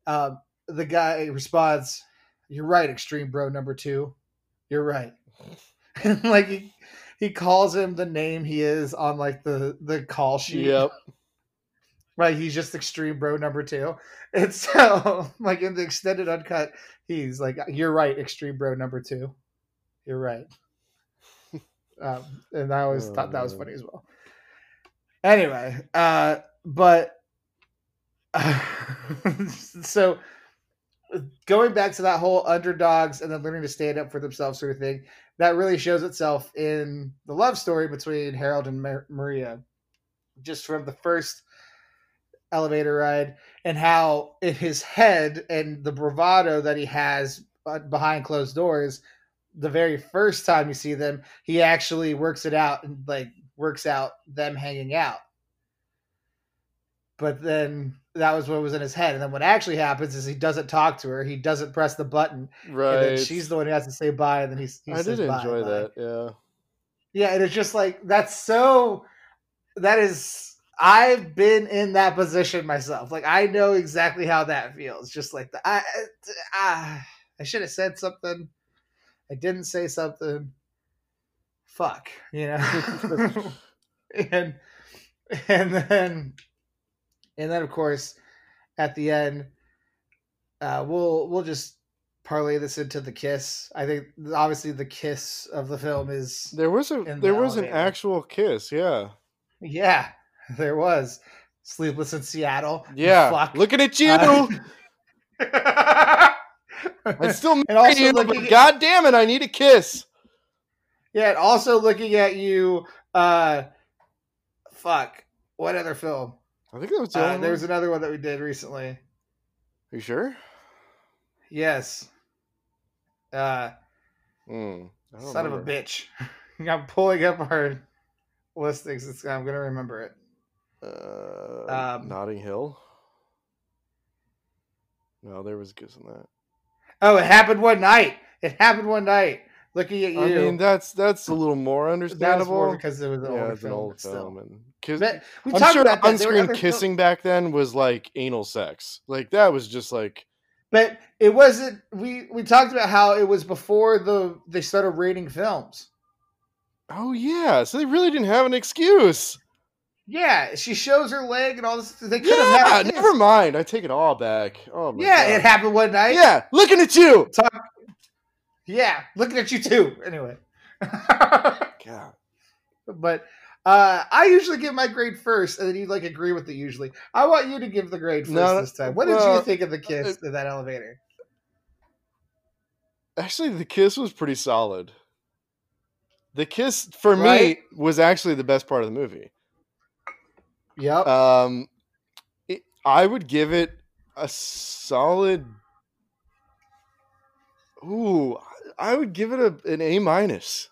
Um, the guy responds, "You're right, extreme bro number two. You're right." Like he, he calls him the name he is on like the the call sheet. yep. Right, he's just extreme bro number two. And so, like in the extended uncut, he's like, "You're right, extreme bro number two. You're right." Um, and I always Oh, thought that was funny as well. Anyway, uh, but so going back to that whole underdogs and then learning to stand up for themselves sort of thing, that really shows itself in the love story between Harold and Mar- Maria. Just from the first elevator ride and how in his head and the bravado that he has uh, behind closed doors the very first time you see them he actually works it out and like works out them hanging out but then that was what was in his head and then what actually happens is he doesn't talk to her he doesn't press the button Right. and then she's the one who has to say bye and then he's, he I did enjoy bye. that. Yeah. Yeah, and it's just like that's so that is I've been in that position myself. Like I know exactly how that feels. Just like the I I, I should have said something. I didn't say something. Fuck, you know. and and then and then of course at the end uh we'll we'll just parlay this into the kiss. I think obviously the kiss of the film is There was a there the was an actual kiss. Yeah. Yeah, there was. Sleepless in Seattle. Yeah. Looking at you. Uh, I'm still married And also you, looking at- God damn it, I need a kiss. yeah, and also looking at you. Uh, fuck. What other film? I think that was the Uh, there was another one that we did recently. Are you sure? Yes. Uh, don't son of a bitch. I'm pulling up our listings. It's, I'm gonna remember it. Uh, Um, Notting Hill. No, there was a kiss in that. Oh, it happened one night. It happened one night. Looking at you. I mean, that's that's a little more understandable. more because it was an yeah, older it's an film. old film, and kiss. We I'm sure about that. There were on-screen kissing back then was like anal sex. Like that was just like But it wasn't. We we talked about how it was before the they started rating films. Oh yeah, so they really didn't have an excuse. Yeah, she shows her leg and all this. They could have Yeah, had. a never mind. I take it all back. Oh my Yeah, god. it happened one night. Yeah, looking at you. Talk. Yeah, looking at you too. Anyway, God. but uh, I usually give my grade first, and then you like agree with it. Usually, I want you to give the grade first No, this time. What did well, you think of the kiss in that elevator? Actually, the kiss was pretty solid. The kiss for Right? me was actually the best part of the movie. Yep. Um, it, I would give it a solid. Ooh, I would give it a, an A minus.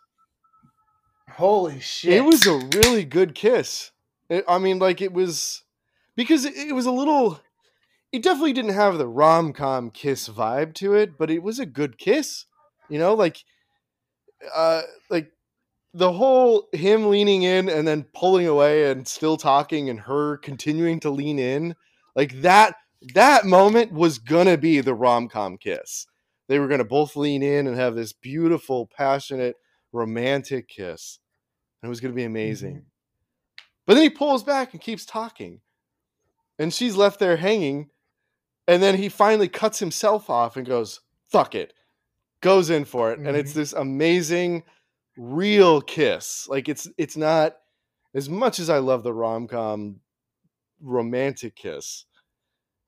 Holy shit! It was a really good kiss. It- I mean, like it was because it, it was a little. It definitely didn't have the rom com kiss vibe to it, but it was a good kiss. You know, like, uh, like the whole him leaning in and then pulling away and still talking and her continuing to lean in, like that. That moment was gonna be the rom com kiss. They were gonna both lean in and have this beautiful, passionate, romantic kiss. And it was to be amazing. But then he pulls back and keeps talking. And she's left there hanging. And then he finally cuts himself off and goes, fuck it. Goes in for it. And it's Mhm. this amazing, real kiss. Like it's it's not as much as I love the rom-com romantic kiss.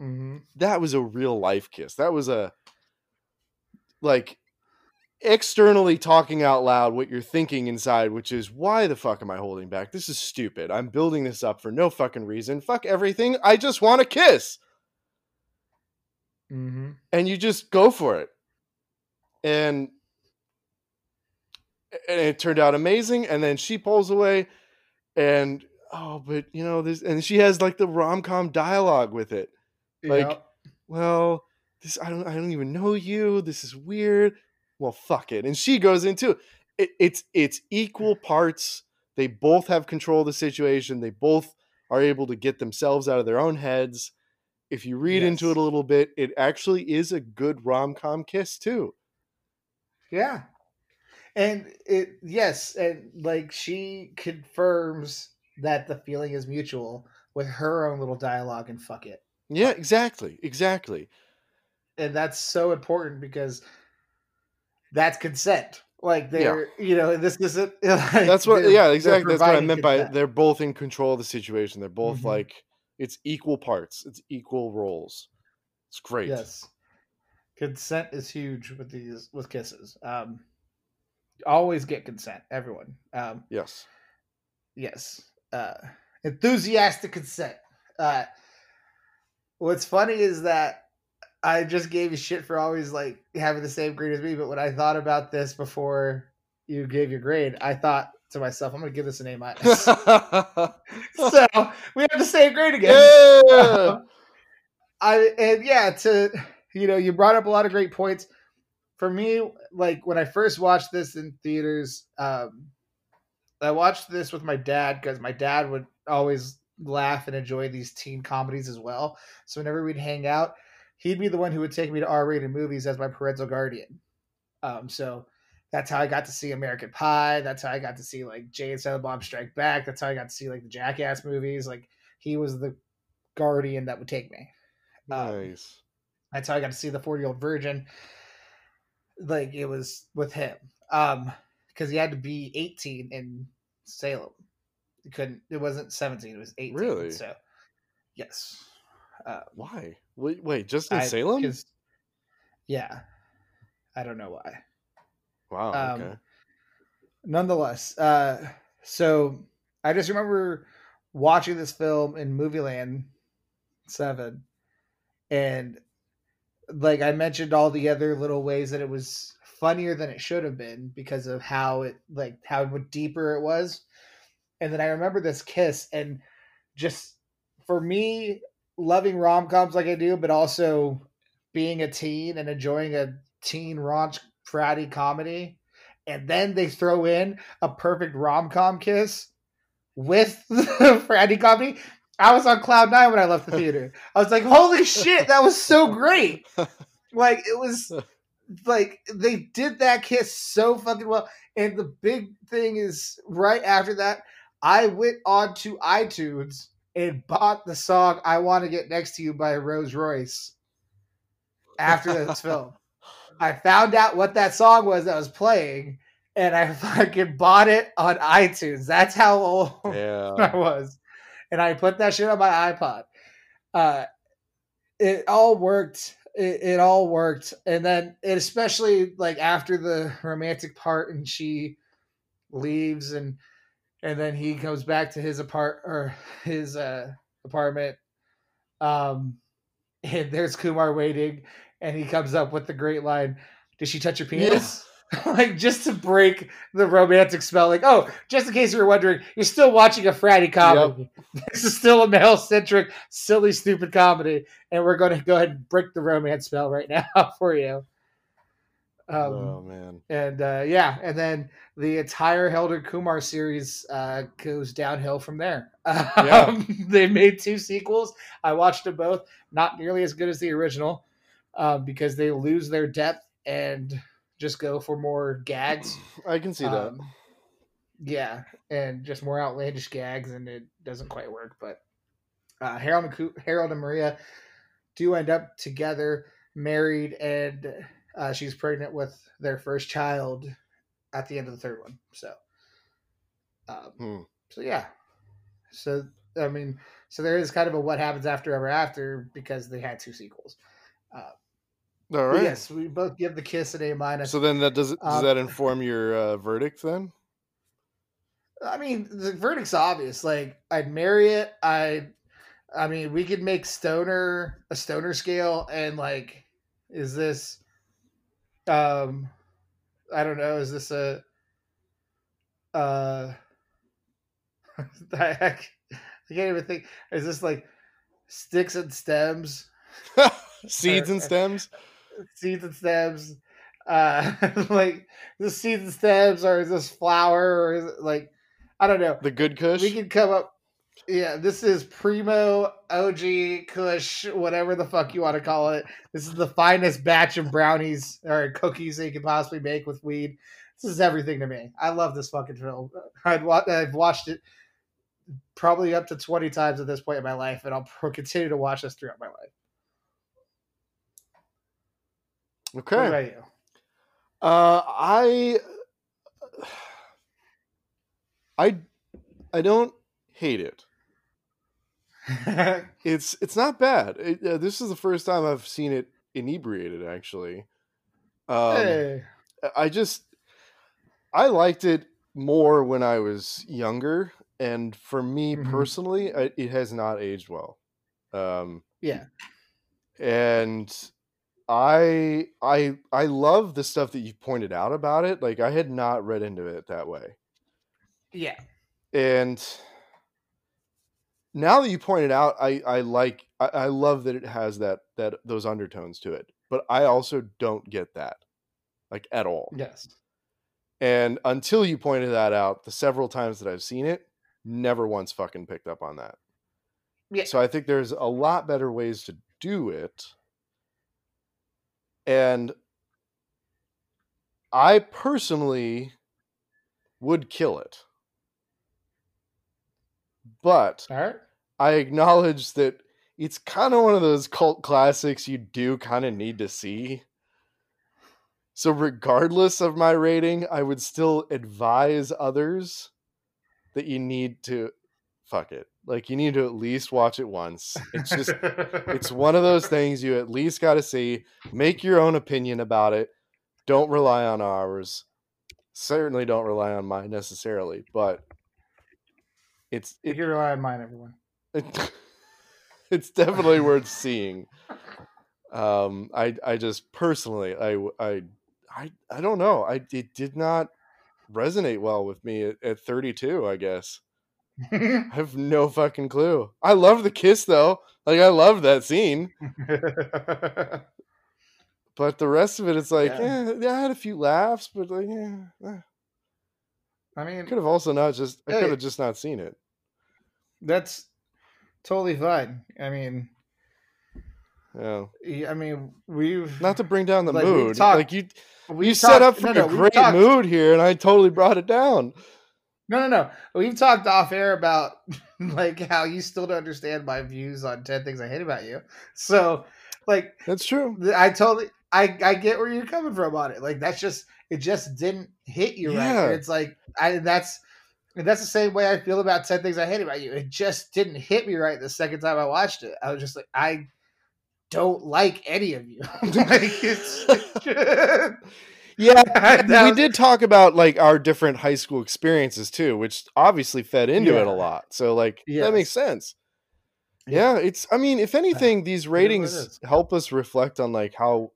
hmm That was a real life kiss. That was a like externally talking out loud what you're thinking inside, which is why the fuck am I holding back? This is stupid. I'm building this up for no fucking reason. Fuck everything. I just want a kiss. hmm And you just go for it. And and it turned out amazing. And then she pulls away and oh, but you know, this and she has like the rom-com dialogue with it. Like, well, this I don't I don't even know you. This is weird. Well, fuck it. And she goes into it. It's it's equal parts. They both have control of the situation. They both are able to get themselves out of their own heads. If you read into it a little bit, it actually is a good rom com kiss too. Yeah. And it yes, and like she confirms that the feeling is mutual with her own little dialogue and fuck it. Yeah, exactly, exactly. And that's so important because that's consent. Like they're you know, this isn't like, That's what. Yeah, exactly. That's what I meant by consent. they're both in control of the situation. They're both Mhm. like it's equal parts. It's equal roles. It's great. Yes. Consent is huge with these with kisses. Um always get consent, everyone. Um Yes. yes. Uh enthusiastic consent. Uh what's funny is that I just gave you shit for always like having the same grade as me, but when I thought about this before you gave your grade, I thought to myself, I'm gonna give this an A minus. so we have the same grade again. yeah. I and yeah, to you know, you brought up a lot of great points. For me, like when I first watched this in theaters, um, I watched this with my dad because my dad would always laugh and enjoy these teen comedies as well. So whenever we'd hang out, he'd be the one who would take me to R-rated movies as my parental guardian. Um, so that's how I got to see American Pie. That's how I got to see like Jay and Silent Bob Strike Back. That's how I got to see like the Jackass movies. Like he was the guardian that would take me. Um, Nice. that's how I got to see the 40 year old virgin. Like it was with him. Um, because he had to be 18 in Salem. He couldn't it wasn't 17, it was 18. Really? So yes. Uh Why? Wait, wait just in I- Salem? yeah. I don't know why. Wow. um, okay. nonetheless, uh, so I just remember watching this film in Movieland Seven, and like I mentioned, all the other little ways that it was funnier than it should have been because of how it like how deeper it was, and then I remember this kiss and just for me loving rom coms like I do, but also being a teen and enjoying a teen raunch fratty comedy and then they throw in a perfect rom com kiss with the fratty comedy. I was on cloud nine when I left the theater. I was like, "Holy shit, that was so great!" Like it was, like they did that kiss so fucking well. And the big thing is, right after that, I went on to iTunes and bought the song "I Want to Get Next to You" by Rose Royce. After this film, I found out what that song was that was playing, and I fucking bought it on iTunes. That's how old I was, and I put that shit on my iPod. Uh, it all worked. It, it all worked, and then it especially like after the romantic part, and she leaves and and then he comes back to his apart or his uh apartment um and there's kumar waiting and he comes up with the great line did she touch your penis like just to break the romantic spell like oh just in case you were wondering you're still watching a fratty comedy this is still a male centric silly stupid comedy and we're going to go ahead and break the romance spell right now for you um, oh man. and uh, yeah, and then the entire Harold and Kumar series uh, goes downhill from there. Um, they made two sequels. I watched them both. Not nearly as good as the original uh, because they lose their depth and just go for more gags. I can see that. Um, yeah, and just more outlandish gags, and it doesn't quite work. But uh, Harold and Cu- Harold and Maria do end up together, married, and uh, she's pregnant with their first child at the end of the third one. So, um, Hmm. so yeah. So I mean, so there is kind of a what happens after ever after because they had two sequels. All But. Yes, we both give the kiss an A minus. So then that does does Um, that inform your uh, verdict then? I mean, the verdict's obvious. Like, I'd marry it. I, I mean, we could make stoner a stoner scale, and like, is this, um, I don't know, is this a, uh, I, I can't even think. Is this like sticks and stems, Seeds and uh, stems. Seeds and stems? Uh, like the seeds and stems, or is this flower, or is it like, I don't know. The good Kush. we can come up yeah this is primo og kush whatever the fuck you want to call it this is the finest batch of brownies or cookies that you could possibly make with weed this is everything to me i love this fucking film I'd wa- i've watched it probably up to 20 times at this point in my life and i'll pro- continue to watch this throughout my life what okay. Uh, I, I, I don't hate it. It's it's not bad. It, uh, this is the first time I've seen it inebriated. Actually, um, hey. I just I liked it more when I was younger, and for me Mhm. personally, I, it has not aged well. Um, yeah and I I I love the stuff that you pointed out about it. Like I had not read into it that way, yeah and now that you pointed out, I I like I, I love that it has that that those undertones to it. But I also don't get that, like at all. yes And until you pointed that out, the several times that I've seen it, never once fucking picked up on that. Yeah. So I think there's a lot better ways to do it. And I personally would kill it. But right I acknowledge that it's kind of one of those cult classics you do kind of need to see. So, regardless of my rating, I would still advise others that you need to fuck it. Like, you need to at least watch it once. It's just, it's one of those things you at least got to see. Make your own opinion about it. Don't rely on ours. Certainly don't rely on mine necessarily, but it's you it, can rely on mine everyone it, it's definitely worth seeing. Um, I I just personally I I I I don't know. I it did not resonate well with me at, at 32. I guess I have no fucking clue. I love the kiss though. Like I love that scene, but the rest of it, it's like, Yeah. yeah I had a few laughs, but like, yeah, eh. I I mean, could have also not just. I Hey. could have just not seen it. that's totally fine. I mean, Yeah. I mean, we've Not to bring down the Like, mood. talked- like you, you set up for no, no, a great talked- mood here, and I totally brought it down. No, no, no. We've talked off air about like how you still don't understand my views on ten things I hate about you. So, like, That's true. I totally, I, I get where you're coming from on it. Like, that's just, it just didn't hit you right. Yeah. And it's like, I that's, and that's the same way I feel about ten things I hate about you. It just didn't hit me right the second time I watched it. I was just like, I don't like any of you. like, it's. Yeah, we did talk about like our different high school experiences too, which obviously fed into it a lot. So like that makes sense. Yeah. Yeah, it's I mean, if anything, these ratings help us reflect on like how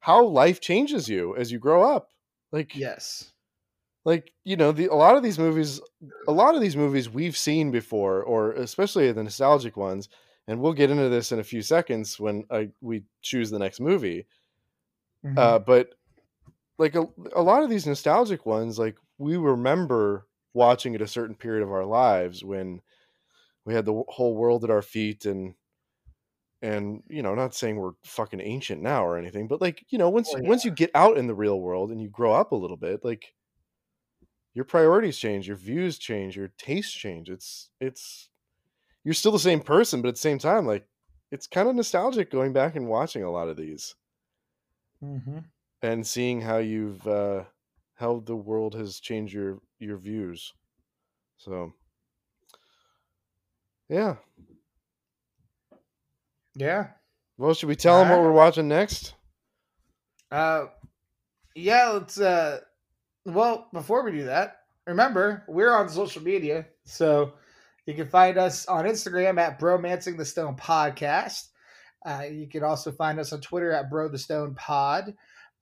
how life changes you as you grow up. Like Yes. like you know the a lot of these movies a lot of these movies we've seen before or especially the nostalgic ones and we'll get into this in a few seconds when I, we choose the next movie Mhm. uh, but like a, a lot of these nostalgic ones like we remember watching at a certain period of our lives when we had the whole world at our feet and and you know not saying we're fucking ancient now or anything but like you know once Well, once you get out in the real world and you grow up a little bit like your priorities change your views change your tastes change. It's it's you're still the same person but at the same time like it's kind of nostalgic going back and watching a lot of these. Mhm. And seeing how you've uh how the world has changed your your views so yeah Yeah. well should we tell them what we're watching next Uh, yeah. Let's. Uh, well, before we do that, remember we're on social media, so you can find us on Instagram at Bromancing the Stone Podcast. Uh, you can also find us on Twitter at Bro the Stone Pod.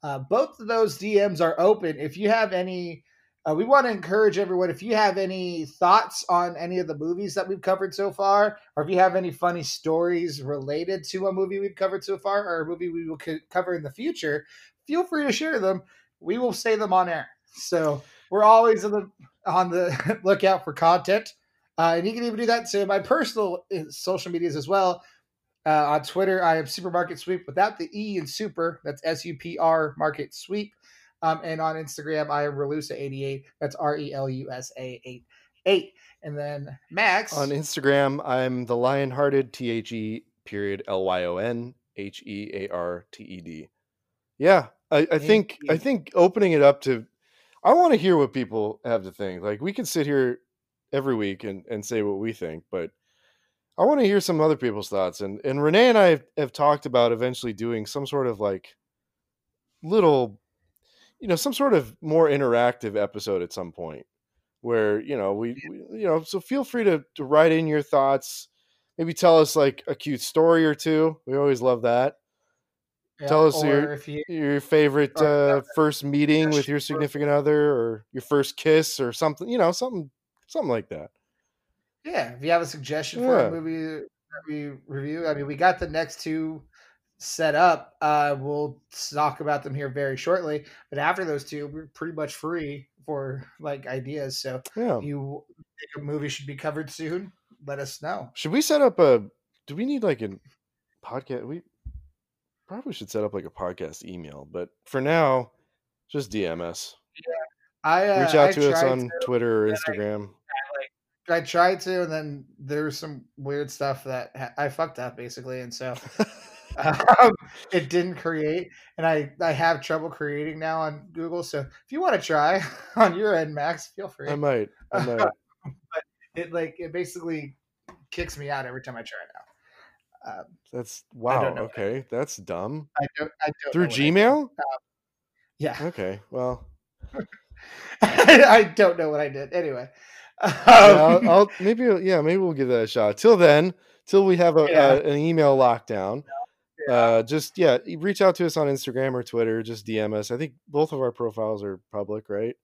Uh, both of those DMs are open. If you have any, uh, we want to encourage everyone. If you have any thoughts on any of the movies that we've covered so far, or if you have any funny stories related to a movie we've covered so far, or a movie we will co- cover in the future, feel free to share them. We will say them on air. So we're always on the on the lookout for content, uh, and you can even do that to my personal uh, social medias as well. Uh, on Twitter, I am Supermarket Sweep without the E in super. That's S U P R Market Sweep. Um, and on Instagram, I am Relusa88. That's R E L U S A 8 8. And then Max. on instagram i'm the lionhearted t-h-e period l-y-o-n h-e-a-r-t-e-d yeah i, I think i think opening it up to i want to hear what people have to think like we can sit here every week and, and say what we think but i want to hear some other people's thoughts and and renee and i have, have talked about eventually doing some sort of like little you know some sort of more interactive episode at some point where you know we, we you know so feel free to, to write in your thoughts. Maybe tell us like a cute story or two. We always love that. Yeah, tell us your- you your favorite uh, first meeting with your significant other or your first kiss or something you know something something like that Yeah, if you have a suggestion for a movie that we review, I mean, we got the next two set up. Uh, we'll talk about them here very shortly. But after those two, we're pretty much free for like ideas. So yeah you think a movie should be covered soon, let us know. should we set up a do we need like a podcast we probably should set up like a podcast email but for now just dm us I uh, reach out I to us on twitter or instagram I tried to, and then there was some weird stuff that ha- I fucked up basically, and so um, it didn't create, and I I have trouble creating now on Google. So if you want to try on your end, Max, feel free. i might i might but it like it basically kicks me out every time I try now. Um, That's wow. I Okay, that's dumb. I don't. I don't Through know what I did. Gmail? Yeah, Okay, well, I don't know what I did. Anyway, yeah, I'll, Um, I'll maybe yeah, maybe we'll give that a shot. Till then, till we have a, Yeah. a an email lockdown. Yeah. Uh, just yeah, reach out to us on Instagram or Twitter. Just DM us. I think both of our profiles are public, right?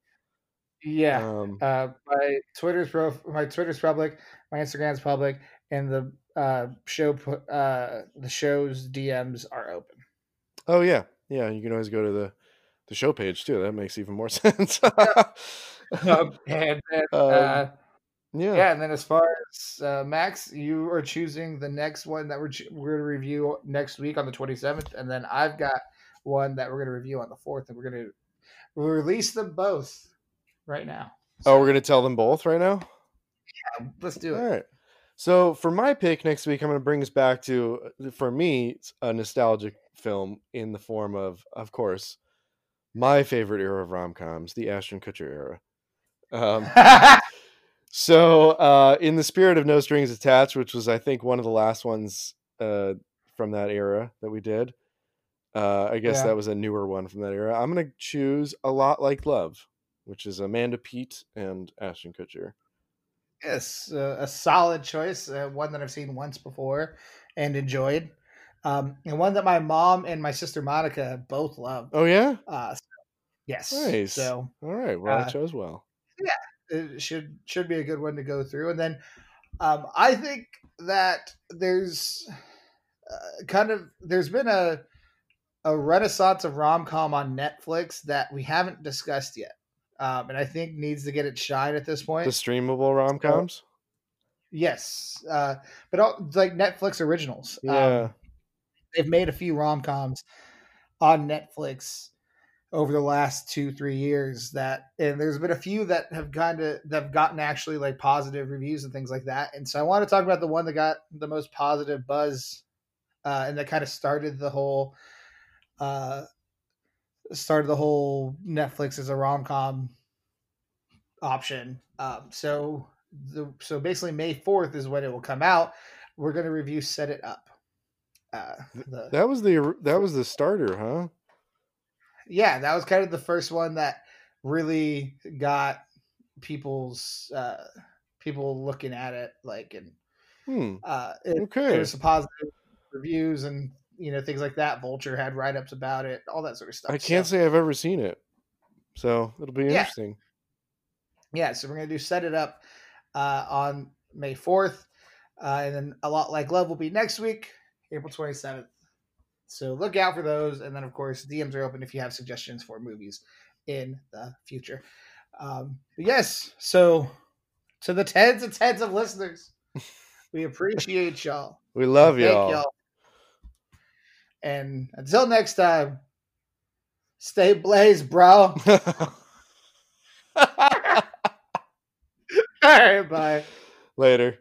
yeah. Um, Uh, my Twitter's pro, my Twitter's public, my Instagram's public, and the uh, show uh, the show's DMs are open. oh yeah, yeah. You can always go to the the show page too. That makes even more sense. Um, and then, Um, uh, yeah. yeah, and then as far as uh, Max, you are choosing the next one that we're ch- we're going to review next week on the twenty seventh, and then I've got one that we're going to review on the fourth, and we're going to we'll release them both right now. Oh, we're gonna tell them both right now. Um, let's do it. All right. So for my pick next week, I'm going to bring us back to, for me, a nostalgic film in the form of, of course, my favorite era of rom coms, the Ashton Kutcher era. Um, so, uh, in the spirit of No Strings Attached, which was, I think, one of the last ones uh, from that era that we did, Uh, I guess Yeah. that was a newer one from that era. I'm gonna choose a lot like love, which is Amanda Peet and Ashton Kutcher. Yes, uh, a solid choice. Uh, one that I've seen once before and enjoyed, um, and one that my mom and my sister Monica both love. Oh yeah, Uh, so- yes, Nice. So all right. Well, I Uh, chose well. It should should be a good one to go through. And then um, I think that there's uh, kind of there's been a a renaissance of rom com on Netflix that we haven't discussed yet, um, and I think needs to get its shine at this point. The streamable rom coms. yes, uh, but all, like Netflix originals. Um, Yeah. they've made a few rom coms on Netflix over the last two three years that and there's been a few that have kind of that have gotten actually like positive reviews and things like that. And so i want to talk about the one that got the most positive buzz uh, and that kind of started the whole uh started the whole netflix as a rom-com option. Um so the so basically may 4th is when it will come out. We're going to review set it up uh the, That was the that was the starter, huh? Yeah, that was kind of the first one that really got people's uh people looking at it like and Hmm. uh it, Okay. was some positive reviews and you know things like that vulture had write-ups about it all that sort of stuff I can't so, say I've ever seen it, so it'll be Yeah. interesting. yeah so we're gonna do set it up uh on may 4th uh and then a lot like love will be next week april 27th so look out for those and then of course dms are open if you have suggestions for movies in the future. Um but yes so to the tens and tens of listeners we appreciate y'all. We love Thank y'all. and until next time stay blazed bro. All right bye. Later.